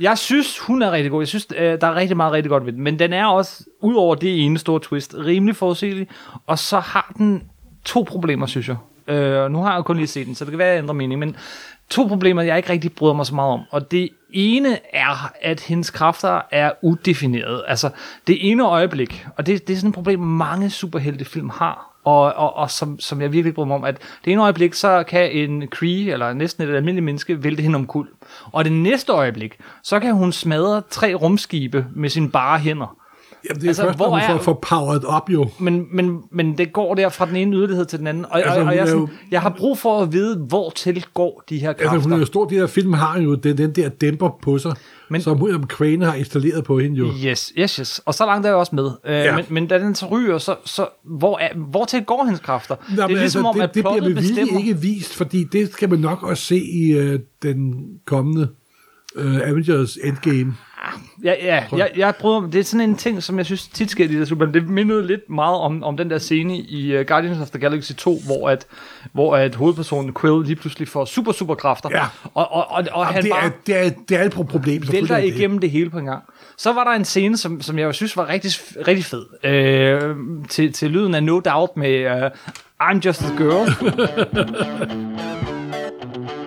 jeg synes, hun er rigtig god. Jeg synes, øh, der er rigtig meget rigtig godt ved den. Men den er også, ud over det ene store twist, rimelig forudsigelig. Og så har den to problemer, synes jeg. Øh, nu har jeg jo kun lige set den, så det kan være, at jeg ændrer mening. Men to problemer, jeg ikke rigtig bryder mig så meget om. Og det ene er, at hendes kræfter er udefinerede. Altså, det ene øjeblik, og det, det er sådan et problem, mange superheltefilm har, og, og, og som, som jeg virkelig bryder mig om, at det ene øjeblik, så kan en Kree, eller næsten et almindeligt menneske, vælte hende om kul. Og det næste øjeblik, så kan hun smadre tre rumskibe med sine bare hænder. Jamen, det er Altså, altså, først, hvor er- får, powered op jo. Men, men, men det går der fra den ene yderlighed til den anden. Og, Altså, altså, og, og jeg, sådan, jo- jeg har brug for at vide, hvor til går de her kræfter. Altså, hun er jo stor, de her film har jo den, den der dæmper på sig, Men- som William Crane har installeret på hende jo. Yes, yes, yes. Og så langt er jeg også med. Øh, Ja. men, men da den så ryger, så, så hvor, er, hvor til går hendes kræfter? Nå, det er ligesom om, det, at det bliver med vilje ikke vist, fordi det skal man nok også se i øh, den kommende øh, Avengers Endgame. Ja, ja, jeg, jeg bryder mig. Det er sådan en ting, som jeg synes tit sker i de der super. Det mindede lidt meget om, om den der scene i uh, Guardians of the Galaxy 2, hvor at, hvor at hovedpersonen Quill lige pludselig får super, super kræfter. Ja. Og, og, og, og han det, bare er, det, er, det er et pro- problem. selvfølgelig vælter er det. igennem det hele på en gang. Så var der en scene, som, som jeg synes var rigtig, rigtig fed. Øh, til, til lyden af No Doubt med uh, I'm Just a Girl. (laughs)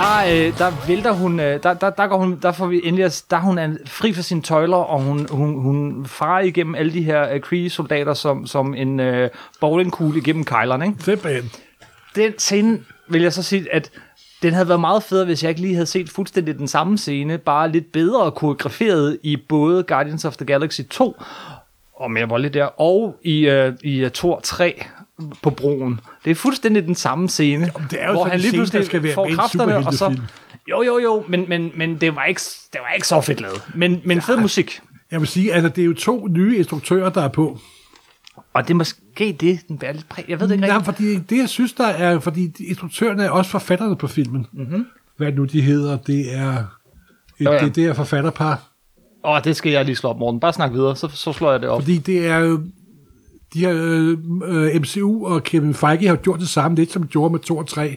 der, øh, der vælter hun, øh, der, der, der, går hun, der får vi endelig, at- der er hun er fri for sine tøjler, og hun, hun, hun farer igennem alle de her øh, Kree-soldater som, som en øh, bowlingkugle igennem kejlerne. Ikke? Simpelthen. Den scene vil jeg så sige, at den havde været meget federe, hvis jeg ikke lige havde set fuldstændig den samme scene, bare lidt bedre koreograferet i både Guardians of the Galaxy 2, og mere voldeligt der, og i, øh, i uh, Thor 3 på broen. Det er fuldstændig den samme scene, det er jo hvor han lige pludselig skal være får kræfterne, og så... Jo, jo, jo, men, men, men det, var ikke, det var ikke så fedt lavet. Men, men fed musik. Jeg vil sige, at det er jo to nye instruktører, der er på. Og det er måske det, den bærer lidt præg. Jeg ved det ikke Nej, rigtigt. fordi det, jeg synes, der er... Fordi instruktørerne er også forfatterne på filmen. Mm-hmm. Hvad nu de hedder, det er... Et, Jo, ja. Det, det er forfatterpar. Åh, det skal jeg lige slå op, Morten. Bare snak videre, så, så slår jeg det op. Fordi det er jo... De her øh, øh, MCU og Kevin Feige har gjort det samme, lidt som de gjorde med 2 og 3.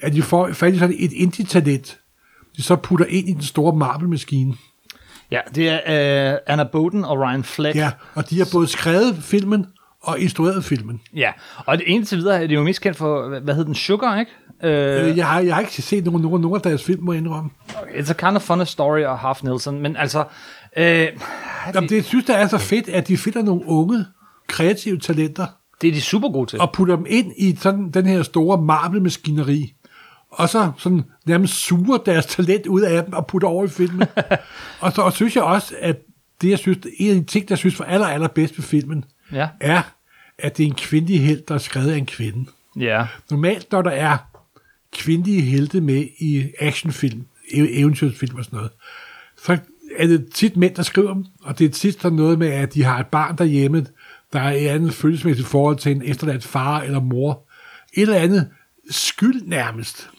At de får fat i sådan et indie-talent, de så putter ind i den store Marvel-maskine. Ja, det er øh, Anna Boden og Ryan Fleck. Ja, og de har både skrevet filmen og instrueret filmen. ja. Og det indtil videre er det jo mest kendt for, hvad- hedder den, Sugar, ikke? Øh, Øh, jeg, har, jeg har ikke set nogen, nogen, nogen af deres film, må jeg indrømme. It's a kind of funny story og Half Nelson, men altså... Øh, Jamen, det jeg synes jeg er så fedt, at de finder nogle unge, kreative talenter, det er de super gode til. og putter dem ind i sådan den her store marble-maskineri, og så sådan nærmest suger deres talent ud af dem og putter over i filmen. (laughs) og så og synes jeg også, at det, jeg synes, en af de ting, der synes var aller, aller bedst ved filmen, Ja. er, at det er en kvindelig held, der er skrevet af en kvinde. Ja. Normalt, når der er kvindelige helte med i actionfilm, ev- eventyrsfilm og sådan noget, så er det tit mænd, der skriver dem, og det er tit sådan noget med, at de har et barn derhjemme, der er et andet følelsesmæssigt forhold til en efterladt far eller mor. Et eller andet skyld nærmest.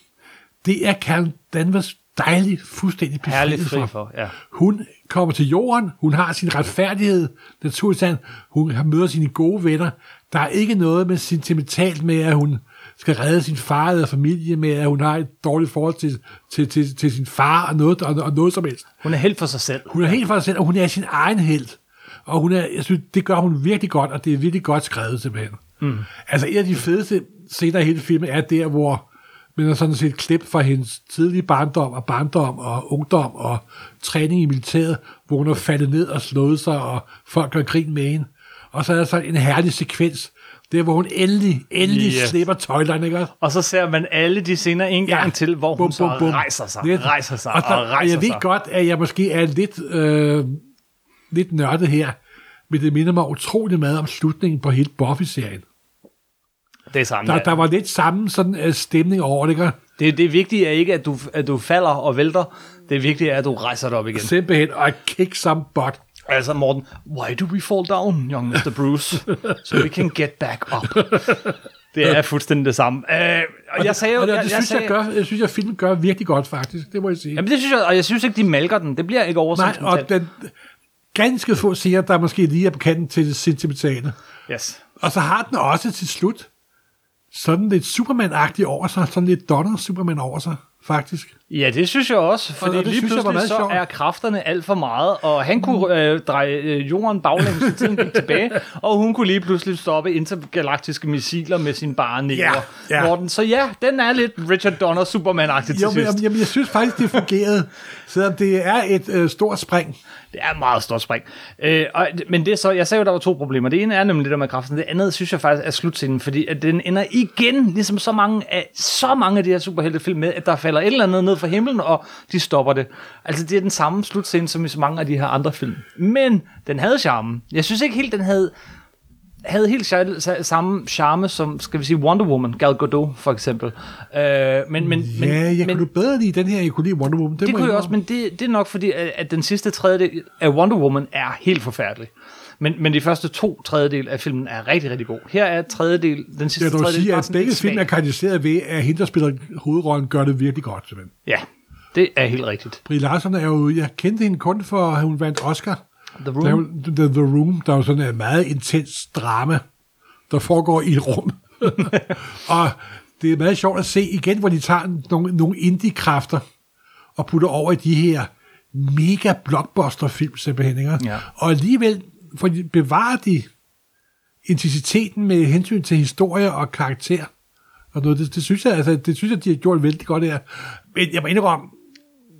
Det er Karen Danvers dejligt, fuldstændig befriet fri fra. for, ja. Hun kommer til jorden, hun har sin retfærdighed, naturligt hun har møder sine gode venner. Der er ikke noget med sentimentalt med, at hun skal redde sin far eller familie, med at hun har et dårligt forhold til, til, til, til sin far og noget, og, og noget som helst. Hun er helt for sig selv. Hun er helt for sig selv, og hun er sin egen held. Og hun er, jeg synes, det gør hun virkelig godt, og det er virkelig godt skrevet simpelthen. Mm. Altså, en af de fedeste scener i hele filmen er der, hvor man har sådan set klip fra hendes tidlige barndom og barndom og ungdom og træning i militæret, hvor hun er faldet ned og slået sig, og folk gør grin med hende. Og så er der så en herlig sekvens, der hvor hun endelig, endelig Yes. slipper tøjlerne, ikke også? Og så ser man alle de scener en gang til, hvor hun så rejser sig, Lidt. rejser sig og, og, så, rejser og jeg ved sig. godt, at jeg måske er lidt, øh, lidt nørdet her, men det minder mig utrolig meget om slutningen på hele Buffy-serien. Det er samme. Der, ja. der var lidt samme sådan, øh, stemning over det, ikke? Det, det vigtige er ikke, at du, at du falder og vælter. Det vigtige er, at du rejser dig op igen. Simpelthen, og kick some butt. Altså, Morten, why do we fall down, young Mr. Bruce? (laughs) So we can get back up. Det er fuldstændig det samme. Øh, og jeg sagde jo... og det, jeg, det jeg synes jeg, sagde, gør, jeg synes, at filmen gør virkelig godt, faktisk. Det må jeg sige. Jamen, det synes jeg, og jeg synes ikke, de malker den. Det bliver ikke oversat. Nej, og den, ganske få scener, der måske lige er på kanten til det sentimentale. Yes. Og så har den også til slut sådan lidt Superman-agtigt over sig, sådan lidt Donner Superman over sig, faktisk. Ja, det synes jeg også, fordi og det lige synes jeg var pludselig meget så sjovt. er kræfterne alt for meget, og han kunne øh, dreje øh, jorden baglæns, så tiden gik tilbage, (laughs) og hun kunne lige pludselig stoppe intergalaktiske missiler med sin bare næver. Ja, ja. Morten. Så ja, den er lidt Richard Donner Superman-agtig til Jo, sidst. jamen, jeg synes faktisk, det fungerede, (laughs) selvom det er et øh, stort spring. Det er et meget stort spring. Øh, og, men det er så, jeg sagde jo, der var to problemer. Det ene er nemlig det der med kraften. Det andet synes jeg faktisk er slutscenen, fordi at den ender igen, ligesom så mange af, så mange af de her superheltefilm med, at der falder et eller andet ned fra himlen, og de stopper det. Altså det er den samme slutscene, som i så mange af de her andre film. Men den havde charme. Jeg synes ikke helt, den havde havde helt samme charme som, skal vi sige, Wonder Woman, Gal Gadot for eksempel. Øh, men, men, Ja, jeg men, kunne bedre lide den her, jeg kunne lide Wonder Woman. det må kunne jeg også, men det, det er nok fordi, at, den sidste tredjedel af Wonder Woman er helt forfærdelig. Men, men de første to tredjedel af filmen er rigtig, rigtig god. Her er tredjedel, den sidste Jeg vil tredjedel, sige, at begge film er karakteriseret ved, at hende, der spiller hovedrollen, gør det virkelig godt. Simpelthen. Ja, det er helt rigtigt. Brie Larson er jo, jeg kendte hende kun for, at hun vandt Oscar. The Der Room. jo The, The Room, der er jo sådan et meget intens drama, der foregår i et rum. (laughs) og det er meget sjovt at se igen, hvor de tager nogle, nogle indie-kræfter og putter over i de her mega blockbuster-film, simpelthen. Ikke? Ja. Og alligevel for bevarer de intensiteten med hensyn til historie og karakter. Og noget, det, det, synes jeg, altså, det synes jeg, de har gjort vældig godt her. Men jeg må indrømme,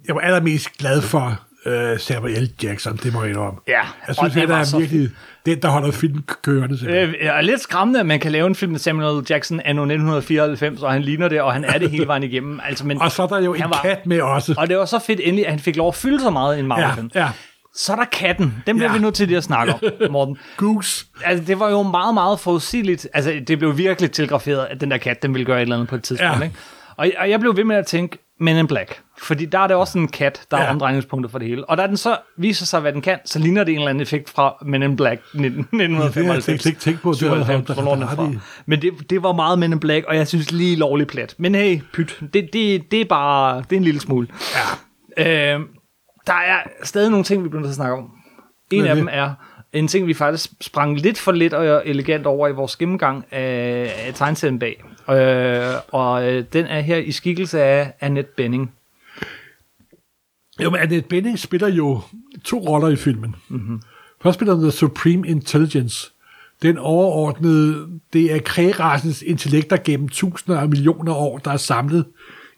jeg var allermest glad for uh, Samuel L. Jackson, det må jeg indrømme. Ja, Jeg og synes, det var er virkelig den, der holder filmen kørende. Øh, er lidt skræmmende, at man kan lave en film med Samuel L. Jackson anno 1994, og han ligner det, og han er det hele vejen igennem. Altså, men Og så er der jo en var- kat med også. Og det var så fedt endelig, at han fik lov at fylde så meget i en Ja, Marvel-film. ja. Så er der katten. Den bliver Ja. vi nødt til lige at snakke om, (laughs) Morten. Goose. Altså, det var jo meget, meget forudsigeligt. Altså, det blev virkelig telegraferet, at den der kat, den ville gøre et eller andet på et tidspunkt. Ja. Ikke? Og, og jeg blev ved med at tænke, Men in Black. Fordi der er det også en kat, der ja. er Ja. omdrejningspunktet for det hele. Og da den så viser sig, hvad den kan, så ligner det en eller anden effekt fra Men in Black 1995. Det har jeg slet ikke tænkt på. Det var- 97, der- hvornår den der- fra. der- Men det, det var meget Men in Black, og jeg synes lige lovligt plat. Men hey, pyt, det, det, det er bare, det er en lille smule. Ja. Øh, der er stadig nogle ting, vi bliver nødt til at snakke om. En er af dem er en ting, vi faktisk sprang lidt for lidt og elegant over i vores gennemgang af, af tegneserien bag. Øh, og øh, den er her i skikkelse af Annette Benning. Jo, men Annette Bening spiller jo to roller i filmen. Mm-hmm. Først spiller hun The Supreme Intelligence. Den overordnede, det er krægerasens intellekter gennem tusinder af millioner år, der er samlet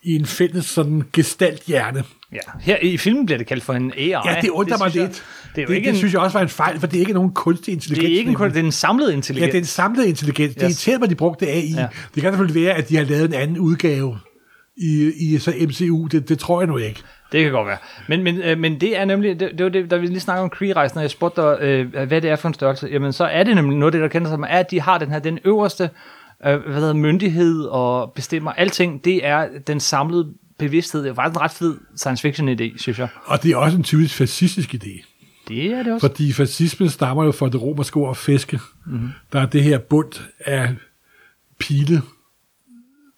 i en fælles sådan gestalthjerne. Ja. Her i filmen bliver det kaldt for en AI. Ja, det undrer mig synes jeg- lidt. Det er jo det, ikke det en, synes jeg også var en fejl, for det er ikke nogen kunstig intelligens. det er ikke en, nemlig. det er en samlet Ja, intelligens. det er en samlet intelligens. Det Yes. irriterer mig, at de brugte AI. Ja. Ja. Det kan selvfølgelig være, at de har lavet en anden udgave i, i så MCU. Det, det tror jeg nu ikke. Det kan godt være. Men, men, øh, men det er nemlig, det, det var det, da vi lige snakkede om Kree-rejsen, og jeg spurgte dig, øh, hvad det er for en størrelse, jamen så er det nemlig noget af det, der kender sig med, at de har den her, den øverste øh, hvad hedder, myndighed og bestemmer alting, det er den samlede bevidsthed. Det er faktisk en ret fed science fiction idé, synes jeg. Og det er også en typisk fascistisk idé. Det er det også. Fordi fascismen stammer jo fra det romerske ord fiske. Mm-hmm. Der er det her bund af pile,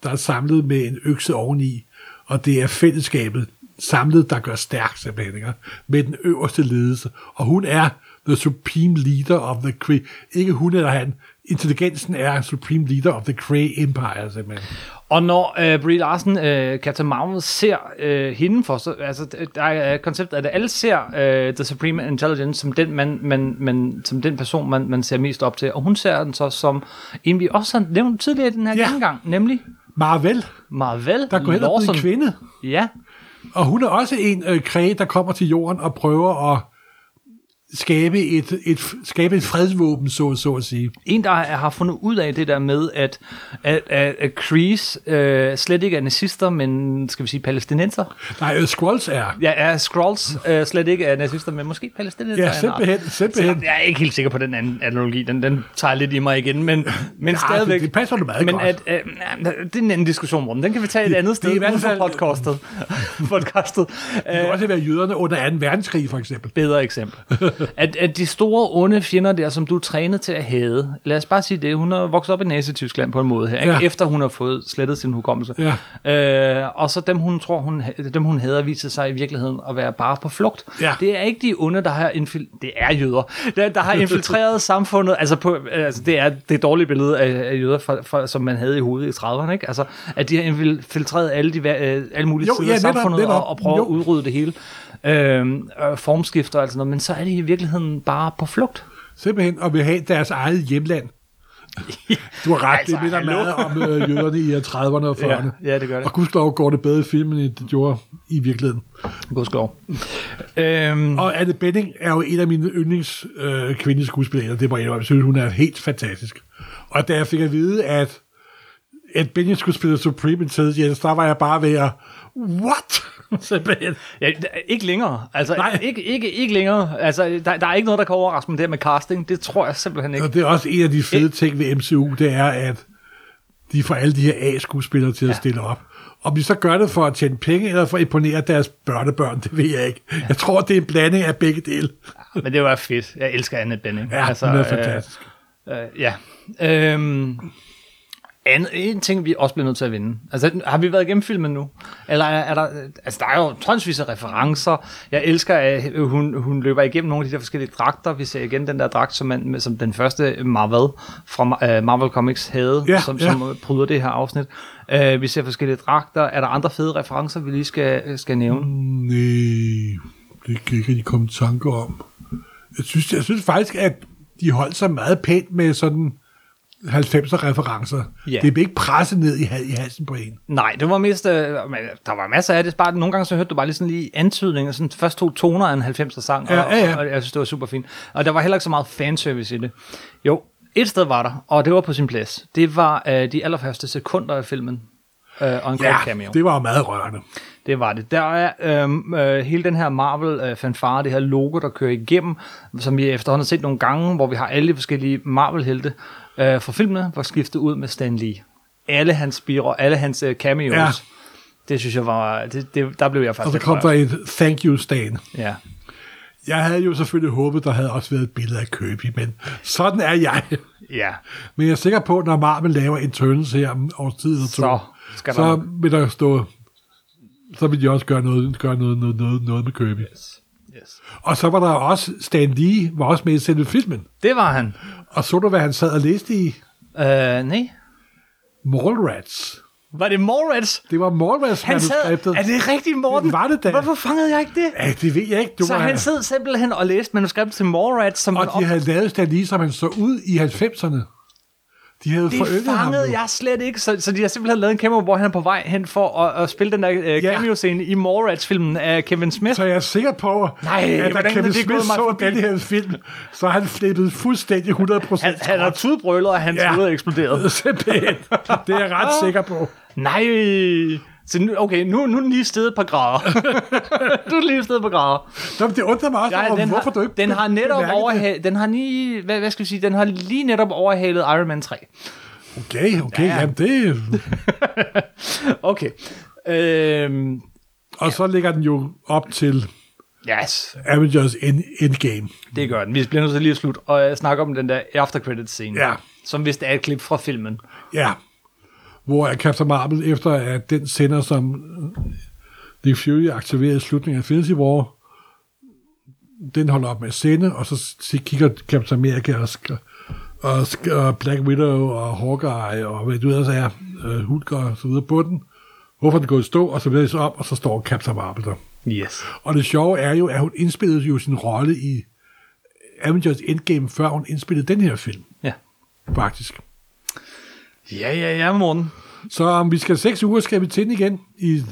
der er samlet med en økse oveni. Og det er fællesskabet samlet, der gør stærk simpelthen. Ikke? Med den øverste ledelse. Og hun er the supreme leader of the Kree. Ikke hun eller han. Intelligensen er supreme leader of the Kree Empire simpelthen. Og når øh, Brie Larson, øh, Captain Marvel, ser øh, hende for, så, altså, der er konceptet, at alle ser øh, The Supreme Intelligence som den, man, man, man, som den person, man, man ser mest op til. Og hun ser den så som en, vi også har nævnt tidligere i den her Ja. gennemgang, nemlig Marvel, Marvel der går hen og en kvinde. Ja, Og hun er også en øh, kræge, der kommer til jorden og prøver at skabe et, et, skabe et fredsvåben, så, så at sige. en, der har fundet ud af det der med, at, at, at, at Krees øh, slet ikke er nazister, men skal vi sige palæstinenser. Nej, øh, Skrulls er. Ja, er Skrulls øh, slet ikke er nazister, men måske palæstinenser. Ja, en simpelthen, simpelthen. Så jeg er ikke helt sikker på den anden analogi. Den, den tager lidt i mig igen, men, men Ja, stadigvæk. det- det passer du meget men godt. At, øh, det er en anden diskussion, Morten. Den kan vi tage et andet sted det er i hvert fald- podcastet. (laughs) podcastet. Det kan også være jøderne under 2. verdenskrig, for eksempel. Bedre eksempel. (laughs) at, at de store onde fjender der, som du er trænet til at hade, lad os bare sige det, hun er vokset op i Nazi-Tyskland på en måde her? Ja. efter hun har fået slettet sin hukommelse. Ja. Øh, og så dem, hun tror, hun, dem hun hader, viser sig i virkeligheden at være bare på flugt. Ja. Det er ikke de onde, der har infil- det er jøder, der, der har infiltreret (laughs) samfundet, altså, på, altså det er det dårlige billede af, af jøder, fra, fra, som man havde i hovedet i 30'erne, ikke? Altså, at de har infiltreret alle, de, øh, alle mulige Jo, sider ja, af netop, samfundet netop. og, og prøver Jo. at udrydde det hele. Øhm, øh, formskifter og alt sådan noget, men så er de i virkeligheden bare på flugt. Simpelthen at vil have deres eget hjemland. (laughs) Du har ret, altså, det minder meget om øh, jøderne i øh, 30'erne og 40'erne. (laughs) Ja, ja, det gør det. Og gudskelov går det bedre i filmen, end det gjorde i virkeligheden. Godskov. øhm, Og Anne Benning er jo en af mine yndlings øh, kvindelige skuespillere. Det må jeg. Jeg synes, hun er helt fantastisk. Og da jeg fik at vide, at Anne Benning skulle spille Supreme Intelligence, der var jeg bare ved at, what? (laughs) Simpelthen. ja, ikke længere. Altså, Nej. ikke, ikke, ikke længere. Altså, der, der er ikke noget, der kan overraske mig der med casting. Det tror jeg simpelthen ikke. Og det er også en af de fede ting ved MCU, det er, at de får alle de her A-skuespillere til at Ja. stille op. Om de så gør det for at tjene penge, eller for at imponere deres børnebørn, det ved jeg ikke. Jeg tror, det er en blanding af begge dele. Men det var fedt. Jeg elsker Anne Benning. Ja, altså, hun er fantastisk. Øh, øh, ja. Øhm, en, en ting, vi også bliver nødt til at vinde. Altså, har vi været igennem filmen nu? Eller er, er der... Altså, der er jo tonsvis af referencer. Jeg elsker, at hun, hun løber igennem nogle af de der forskellige dragter. Vi ser igen den der dragt, som, man, som den første Marvel fra uh, Marvel Comics havde, Ja, som, ja. som bryder det her afsnit. Uh, vi ser forskellige dragter. Er der andre fede referencer, vi lige skal, skal nævne? Nej, det kan ikke rigtig komme i tanke om. Jeg synes, jeg synes faktisk, at de holdt sig meget pænt med sådan 90'er referencer. Ja. Det blev ikke presset ned i, i halsen på en. Nej, det var mest, øh, der var masser af det. Bare nogle gange så hørte du bare lige sådan lige antydninger, sådan først to toner af en 90'er sang, Ja, og, ja, ja. og, jeg synes, det var super fint. Og der var heller ikke så meget fanservice i det. Jo, et sted var der, og det var på sin plads. Det var øh, de allerførste sekunder af filmen, øh, og en kort Ja, cameo. det var meget rørende. Det var det. Der er øhm, øh, hele den her Marvel-fanfare, det her logo, der kører igennem, som vi efterhånden har set nogle gange, hvor vi har alle de forskellige Marvel-helte øh, fra filmene, var skiftet ud med Stan Lee. Alle hans biroller, alle hans øh, cameos. Ja. Det synes jeg var... Det, det, der blev jeg Og faktisk så lidt kom der et thank you, Stan. Ja. Jeg havde jo selvfølgelig håbet, der havde også været et billede af Kirby, men sådan er jeg. ja. Men jeg er sikker på, når Marvel laver Eternals her om års tid to, Så skal der så nok- vil der stå, så vil de også gøre noget, gøre noget, noget, noget, noget med Kirby. Yes. Og så var der også, Stan Lee var også med i selve filmen. Det var han. Og så du, hvad han sad og læste i? Øh, nej. Mallrats. Var det Mallrats? Det var Mallrats Han sad... Er det rigtigt, Morten? Det var det da. Hvorfor fangede jeg ikke det? Ja, det ved jeg ikke. Du Så var, han sad simpelthen og læste manuskriptet til Mallrats, som og de havde lavet Stan Lee, som han så ud i 90'erne. De havde Det forynget ham. fangede jo. jeg slet ikke, så, så de har simpelthen lavet en cameo, hvor han er på vej hen for at, at spille den der uh, Ja. cameo-scene i Mallrats-filmen af Kevin Smith. Så jeg er sikker på, Nej, at da Kevin det Smith så den her film, så han flippet fuldstændig 100% han, han har tudbrølet, og hans Ja. ja. hoved er eksploderet. Simpelthen. (laughs) Det er jeg ret sikker på. Nej! Så nu, okay, nu, nu er den lige stedet et par grader. (laughs) nu er lige stedet et par grader. Nå, det undrer mig også, Ja, den, hvorfor har, du ikke den har netop det. overhalet, den har lige, hvad, hvad skal vi sige, den har lige netop overhalet Iron Man 3. Okay, okay, Ja, ja. jamen det... (laughs) Okay. Øhm, Og så ligger den jo op til yes, Avengers End, Endgame. det gør den. Vi bliver nødt til lige at slutte og øh, snakke om den der after credit scene. Ja. Som vist er et klip fra filmen. Ja. Hvor Captain Marvel, efter at den sender, som Nick Fury aktiverede i slutningen af Infinity War, den holder op med at sende, og så kigger Captain America og, og, og Black Widow og Hawkeye og hvad du ellers er, uh, Hulk og så videre på den. Hvorfor den går i stå, og så bliver det så op, og så står Captain Marvel der. Yes. Og det sjove er jo, at hun indspillede jo sin rolle i Avengers Endgame, før hun indspillede den her film, Ja. faktisk. Ja, ja, ja, Morten. Så om vi skal seks uger, skal vi til den igen i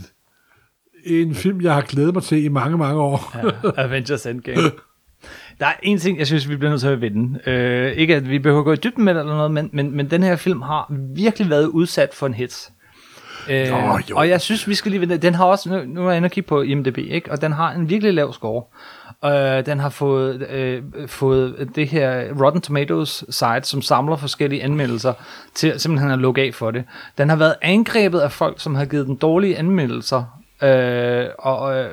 en film, jeg har glædet mig til i mange, mange år. Ja. Avengers Endgame. (laughs) Der er en ting, jeg synes, vi bliver nødt til at vinde. Øh, ikke at vi behøver at gå i dybden med det eller noget, men, men, men den her film har virkelig været udsat for en hit. Øh, Nå, jo. og jeg synes, vi skal lige vinde. Den har også, nu, nu er jeg inde og kigge på IMDb, ikke? og den har en virkelig lav score. Øh, den har fået, øh, fået det her Rotten Tomatoes site, som samler forskellige anmeldelser, til simpelthen at lukke af for det. Den har været angrebet af folk, som har givet den dårlige anmeldelser. Øh, og, øh,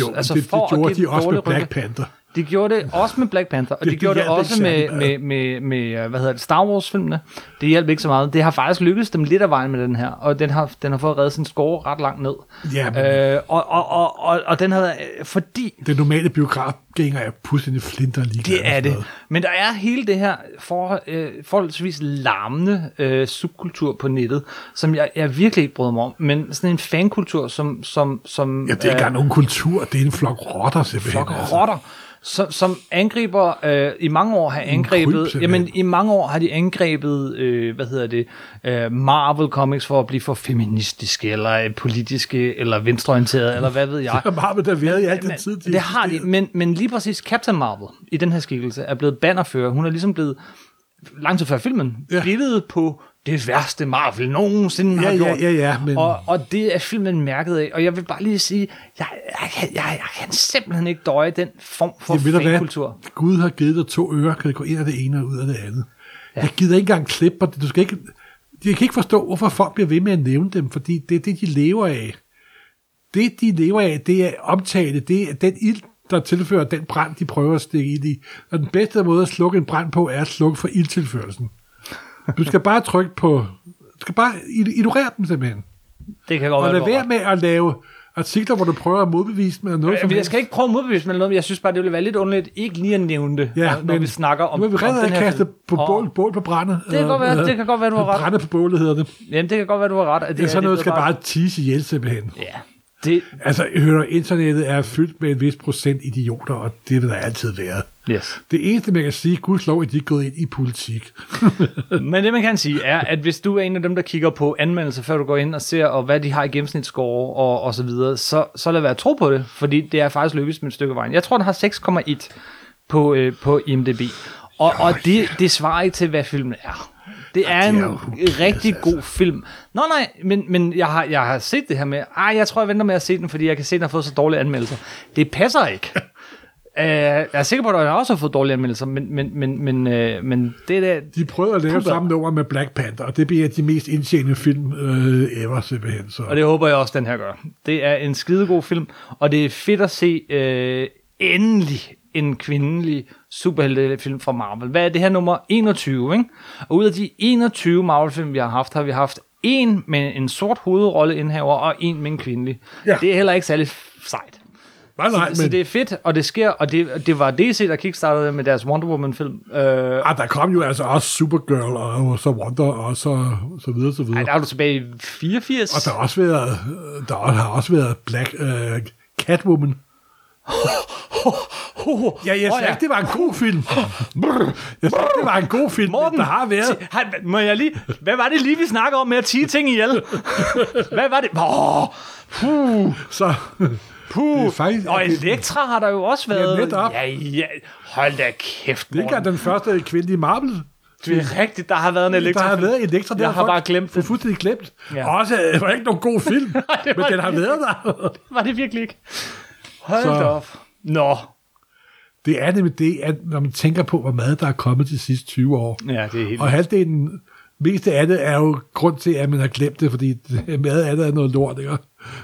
Jo, altså, det, det for at gjorde give de også med Black. Panther. De gjorde det også med Black Panther, og Det- de det gjorde det hjalp også med, med, med, med, øh, hvad hedder det, Star Wars-filmene. Det hjalp ikke så meget. Det har faktisk lykkedes dem lidt af vejen med den her, og den har, den har fået reddet sin score ret langt ned. Ja, Øh, og, og, og, og, og den har været, øh, fordi den normale biografgænger er fuldstændig flinter lige det er det. Men der er hele det her for, øh, forholdsvis larmende øh, subkultur på nettet, som jeg, jeg virkelig ikke bryder mig om. Men sådan en fankultur, som... som, som Ja, det er ikke engang nogen kultur, det er en flok rotter simpelthen. flok rotter, som, som angriber, øh, i mange år har angrebet, kryb, jamen i mange år har de angrebet, øh, hvad hedder det, øh, Marvel Comics for at blive for feministiske, eller øh, politiske, eller venstreorienterede, eller hvad ved (laughs) jeg. Der har man da været i al den tid. det har de, men, men lige præcis Captain Marvel i den her skikkelse er blevet bannerfører. Hun er ligesom blevet, lang tid før filmen, ja. billedet på det værste Marvel nogensinde Ja, har ja, gjort. ja, ja, men- Og, og det er filmen mærket af. Og jeg vil bare lige sige, jeg, jeg, jeg, jeg, kan simpelthen ikke døje den form for Ja, fankultur. Gud har givet dig to ører, kan det gå ind af det ene og ud af det andet. Ja. Jeg gider ikke engang klippe dig. Du skal ikke, jeg kan ikke forstå, hvorfor folk bliver ved med at nævne dem, fordi det er det, de lever af. Det, de lever af, det er omtale, det er den ild, der tilfører den brand, de prøver at stikke ind i. Og den bedste måde at slukke en brand på, er at slukke for ildtilførelsen. Du skal bare trykke på... Du skal bare ignorere dem simpelthen. Det kan godt Og være, lad du har være med at lave artikler, hvor du prøver at modbevise med noget jeg, jeg skal ikke prøve at modbevise med noget, men jeg synes bare, det ville være lidt underligt ikke lige at nævne det, Ja, når, når vi snakker om, nu er vi om den her kaste på Og- bål, bål på brænde. Det kan godt være- det kan godt være, du har ret. Brænde på bålet hedder det. Jamen, det kan godt være, du har ret. Det er sådan noget, skal bare... tease ihjel simpelthen. Ja, det... Altså, hør, internettet er fyldt med en vis procent idioter, og det vil der altid være. Yes. Det eneste, man kan sige, gudslov, at de er gået ind i politik. (laughs) Men det, man kan sige, er, at hvis du er en af dem, der kigger på anmeldelser, før du går ind og ser, og hvad de har i gennemsnitsscore og, og så videre, så, så lad være at tro på det, fordi det er faktisk lykkedes med et stykke vejen. Jeg tror, den har 6,1 på, øh, på IMDb. Og, og det, det svarer ikke til, hvad filmen er. Det er det en er jo rigtig god film. Nå nej, men, men jeg, har, jeg har set det her med, ej, jeg tror, jeg venter med at se den, fordi jeg kan se, at den har fået så dårlige anmeldelser. Det passer ikke. (laughs) Uh, jeg er sikker på, at jeg også har fået dårlige anmeldelser, men, men, men, men, uh, men det der... De prøvede at lave Puh, samme nummer med Black Panther, og det bliver de mest indtjenende film øh, ever, simpelthen. Så. Og det håber jeg også, den her gør. Det er en skidegod film, og det er fedt at se øh, endelig en kvindelig superheltefilm fra Marvel. Hvad er det her nummer 21, ikke? Og ud af de 21 Marvel-film, vi har haft, har vi haft en med en sort hovedrolleindhaver og en med en kvindelig. Ja. Det er heller ikke særlig sejt. Nej, nej, Så, så men det er fedt, og det sker, og det, det var DC, der kickstartede med deres Wonder Woman-film. Øh, ah, der kom jo altså også Supergirl, og så Wonder, og så, så videre, så videre. ej, der er du tilbage i 84. Og der har også været, der har også været Black øh, Catwoman. Ja, jeg sagde ja. ikke, det var en god film. Jeg sagde det var en god film, Morten, der har været... Han, må jeg lige, hvad var det lige, vi snakkede om med at tige ting ihjel? hvad var det? Puh, Så, puh. Det er faktisk- og Elektra har der jo også været. netop. Ja, ja. Hold da kæft, det er Morten. den første kvindelige Marvel. Det er rigtigt, der har været en Elektra. Der har været Elektra, der Jeg har bare glemt det. det. fuldstændig glemt. Ja. Ja. Også, øh, det var ikke nogen god film, (laughs) var men den har været der. Var det virkelig ikke? Hold Så- op. Nå. Det er nemlig det, at når man tænker på, hvor meget der er kommet de sidste 20 år. Ja, det er helt... Og halvdelen, mest af det er jo grund til, at man har glemt det, fordi meget af det er noget lort. Ikke?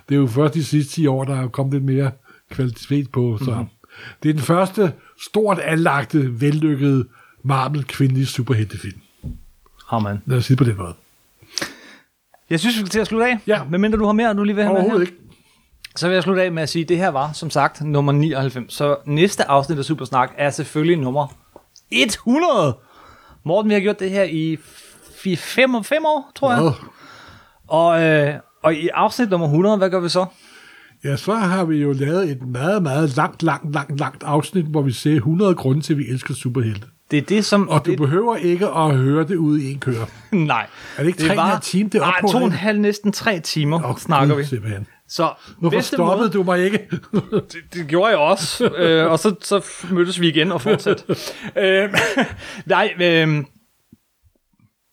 Det er jo først de sidste 10 år, der er kommet lidt mere kvalitet på. Så. Mm-hmm. Det er den første stort anlagte, vellykkede Marvel kvindelige superheltefilm. Oh, man. Lad os sige på den måde. Jeg synes, vi skal til at slutte af. Ja. Medmindre du har mere, du lige vil have med her. Overhovedet ikke. Så vil jeg slutte af med at sige, at det her var, som sagt, nummer 99. Så næste afsnit af Supersnak er selvfølgelig nummer 100. Morten, vi har gjort det her i 5 år, tror jeg. Ja. Og, øh, og i afsnit nummer 100, hvad gør vi så? Ja, så har vi jo lavet et meget, meget langt, langt, langt, langt afsnit, hvor vi ser 100 grunde til, at vi elsker superhelte. Det er det, som... Og du det, behøver ikke at høre det ude i en køre. (laughs) nej. Er det ikke tre og en halv time, det er Nej, to og en halv, næsten tre timer Åh, snakker Gud, vi. Simpelthen. Så Hvorfor stoppede måde, du mig ikke? (laughs) det, det gjorde jeg også, øh, og så, så mødtes vi igen og fortsatte. (laughs) øh, nej, øh,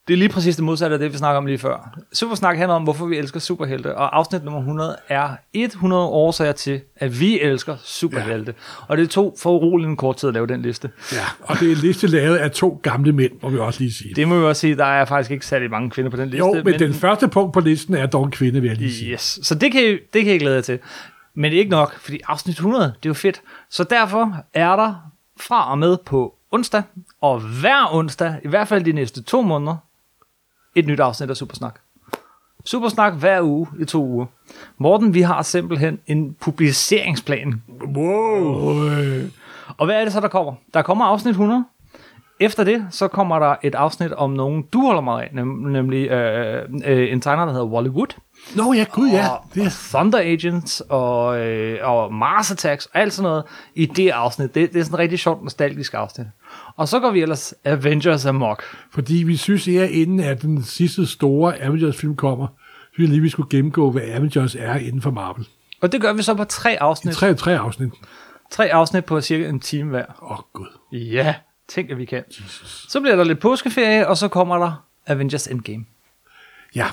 det er lige præcis det modsatte af det, vi snakker om lige før. Supersnak handler om, hvorfor vi elsker superhelte, og afsnit nummer 100 er 100 årsager til, at vi elsker superhelte. Ja. Og det tog for uroligt en kort tid at lave den liste. ja, og det er en liste lavet af to gamle mænd, må vi også lige sige. Det må vi også sige, der er faktisk ikke særlig mange kvinder på den liste. jo, men, men den første punkt på listen er dog en kvinde, vil jeg lige sige. Yes, så det kan, I, det kan jeg glæde jer til. Men det er ikke nok, fordi afsnit 100, det er jo fedt. Så derfor er der fra og med på onsdag, og hver onsdag, i hvert fald de næste to måneder, et nyt afsnit af Supersnak. Supersnak hver uge i to uger. Morten, vi har simpelthen en publiceringsplan. Wow. Øh, Og hvad er det så, der kommer? Der kommer afsnit 100. Efter det, så kommer der et afsnit om nogen, du holder mig af, nem- nemlig øh, øh, en tegner, der hedder Wally Wood. Nå ja, gud ja. og, Det og er, Thunder Agents og, øh, og Mars Attacks og alt sådan noget i det afsnit. Det, det er sådan et rigtig sjovt, nostalgisk afsnit. Og så går vi ellers Avengers Amok. fordi vi synes, at inden at den sidste store Avengers-film kommer, synes jeg lige, vi skulle gennemgå, hvad Avengers er inden for Marvel. Og det gør vi så på tre afsnit. Tre, tre afsnit. Tre afsnit på cirka en time hver. Åh, oh, gud. Ja, tænk at vi kan. Så bliver der lidt påskeferie, og så kommer der Avengers Endgame. Ja,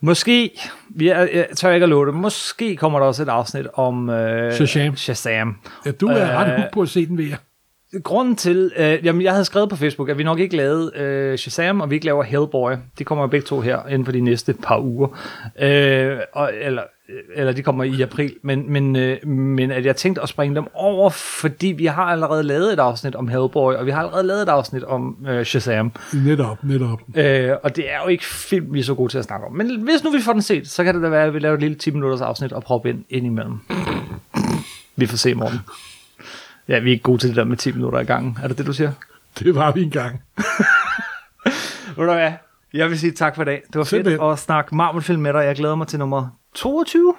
Måske, vi er, jeg tør ikke at love det, måske kommer der også et afsnit om øh, Shazam. Shazam. ja du er Øh, ret hooked på at se den ved jer. Grunden til, øh, jamen jeg havde skrevet på Facebook, at vi nok ikke lavede øh, Shazam, og vi ikke laver Hellboy. De kommer jo begge to her inden for de næste par uger. Øh, og, eller, eller de kommer i april. Men, men, øh, men at jeg tænkte at springe dem over, fordi vi har allerede lavet et afsnit om Hellboy, og vi har allerede lavet et afsnit om øh, Shazam. Netop, netop. Øh, og det er jo ikke film, vi er så gode til at snakke om. Men hvis nu vi får den set, så kan det da være, at vi laver et lille 10 minutters afsnit og proppe ind, ind imellem. Vi får se morgen. Ja, vi er ikke gode til det der med 10 minutter i gangen. Er det det, du siger? Det var vi engang. (laughs) Ved du hvad? Jeg vil sige tak for i dag. Det var fedt Simpelthen. at snakke Marvel-film med dig. Jeg glæder mig til nummer 22.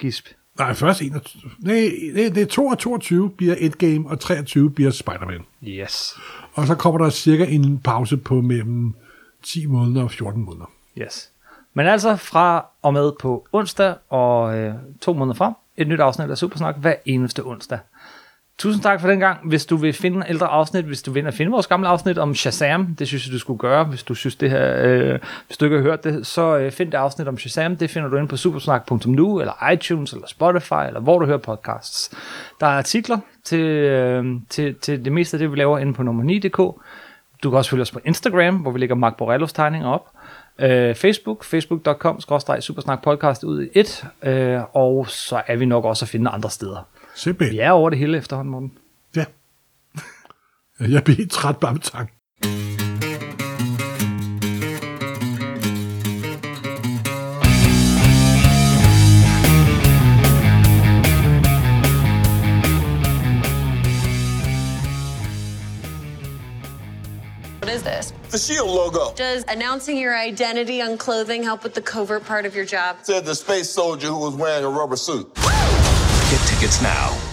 Gisp. Nej, først 21. Nej, det, det er 2 og 22 bliver Endgame, og 23 bliver Spider-Man. Yes. Og så kommer der cirka en pause på mellem 10 måneder og 14 måneder. Yes. Men altså fra og med på onsdag og øh, to måneder frem, et nyt afsnit af Supersnak hver eneste onsdag. Tusind tak for den gang. Hvis du vil finde ældre afsnit, hvis du vil ind finde vores gamle afsnit om Shazam, det synes jeg, du skulle gøre, hvis du synes det her, øh, hvis du ikke har hørt det, så øh, find det afsnit om Shazam. Det finder du inde på supersnak.nu, eller iTunes, eller Spotify, eller hvor du hører podcasts. Der er artikler til, øh, til, til det meste af det, vi laver inde på nummer 9.dk. Du kan også følge os på Instagram, hvor vi lægger Mark Borellos tegninger op. Øh, Facebook, facebook.com-supersnakpodcast ud i et. Øh, og så er vi nok også at finde andre steder. Simpelthen. Vi er over det hele efterhånden, Morten. Ja. (laughs) Jeg bliver helt træt bare med tanken. What is this? The Shield logo Does announcing your identity on clothing help with the covert part of your job? said the space soldier who was wearing a rubber suit. Get tickets now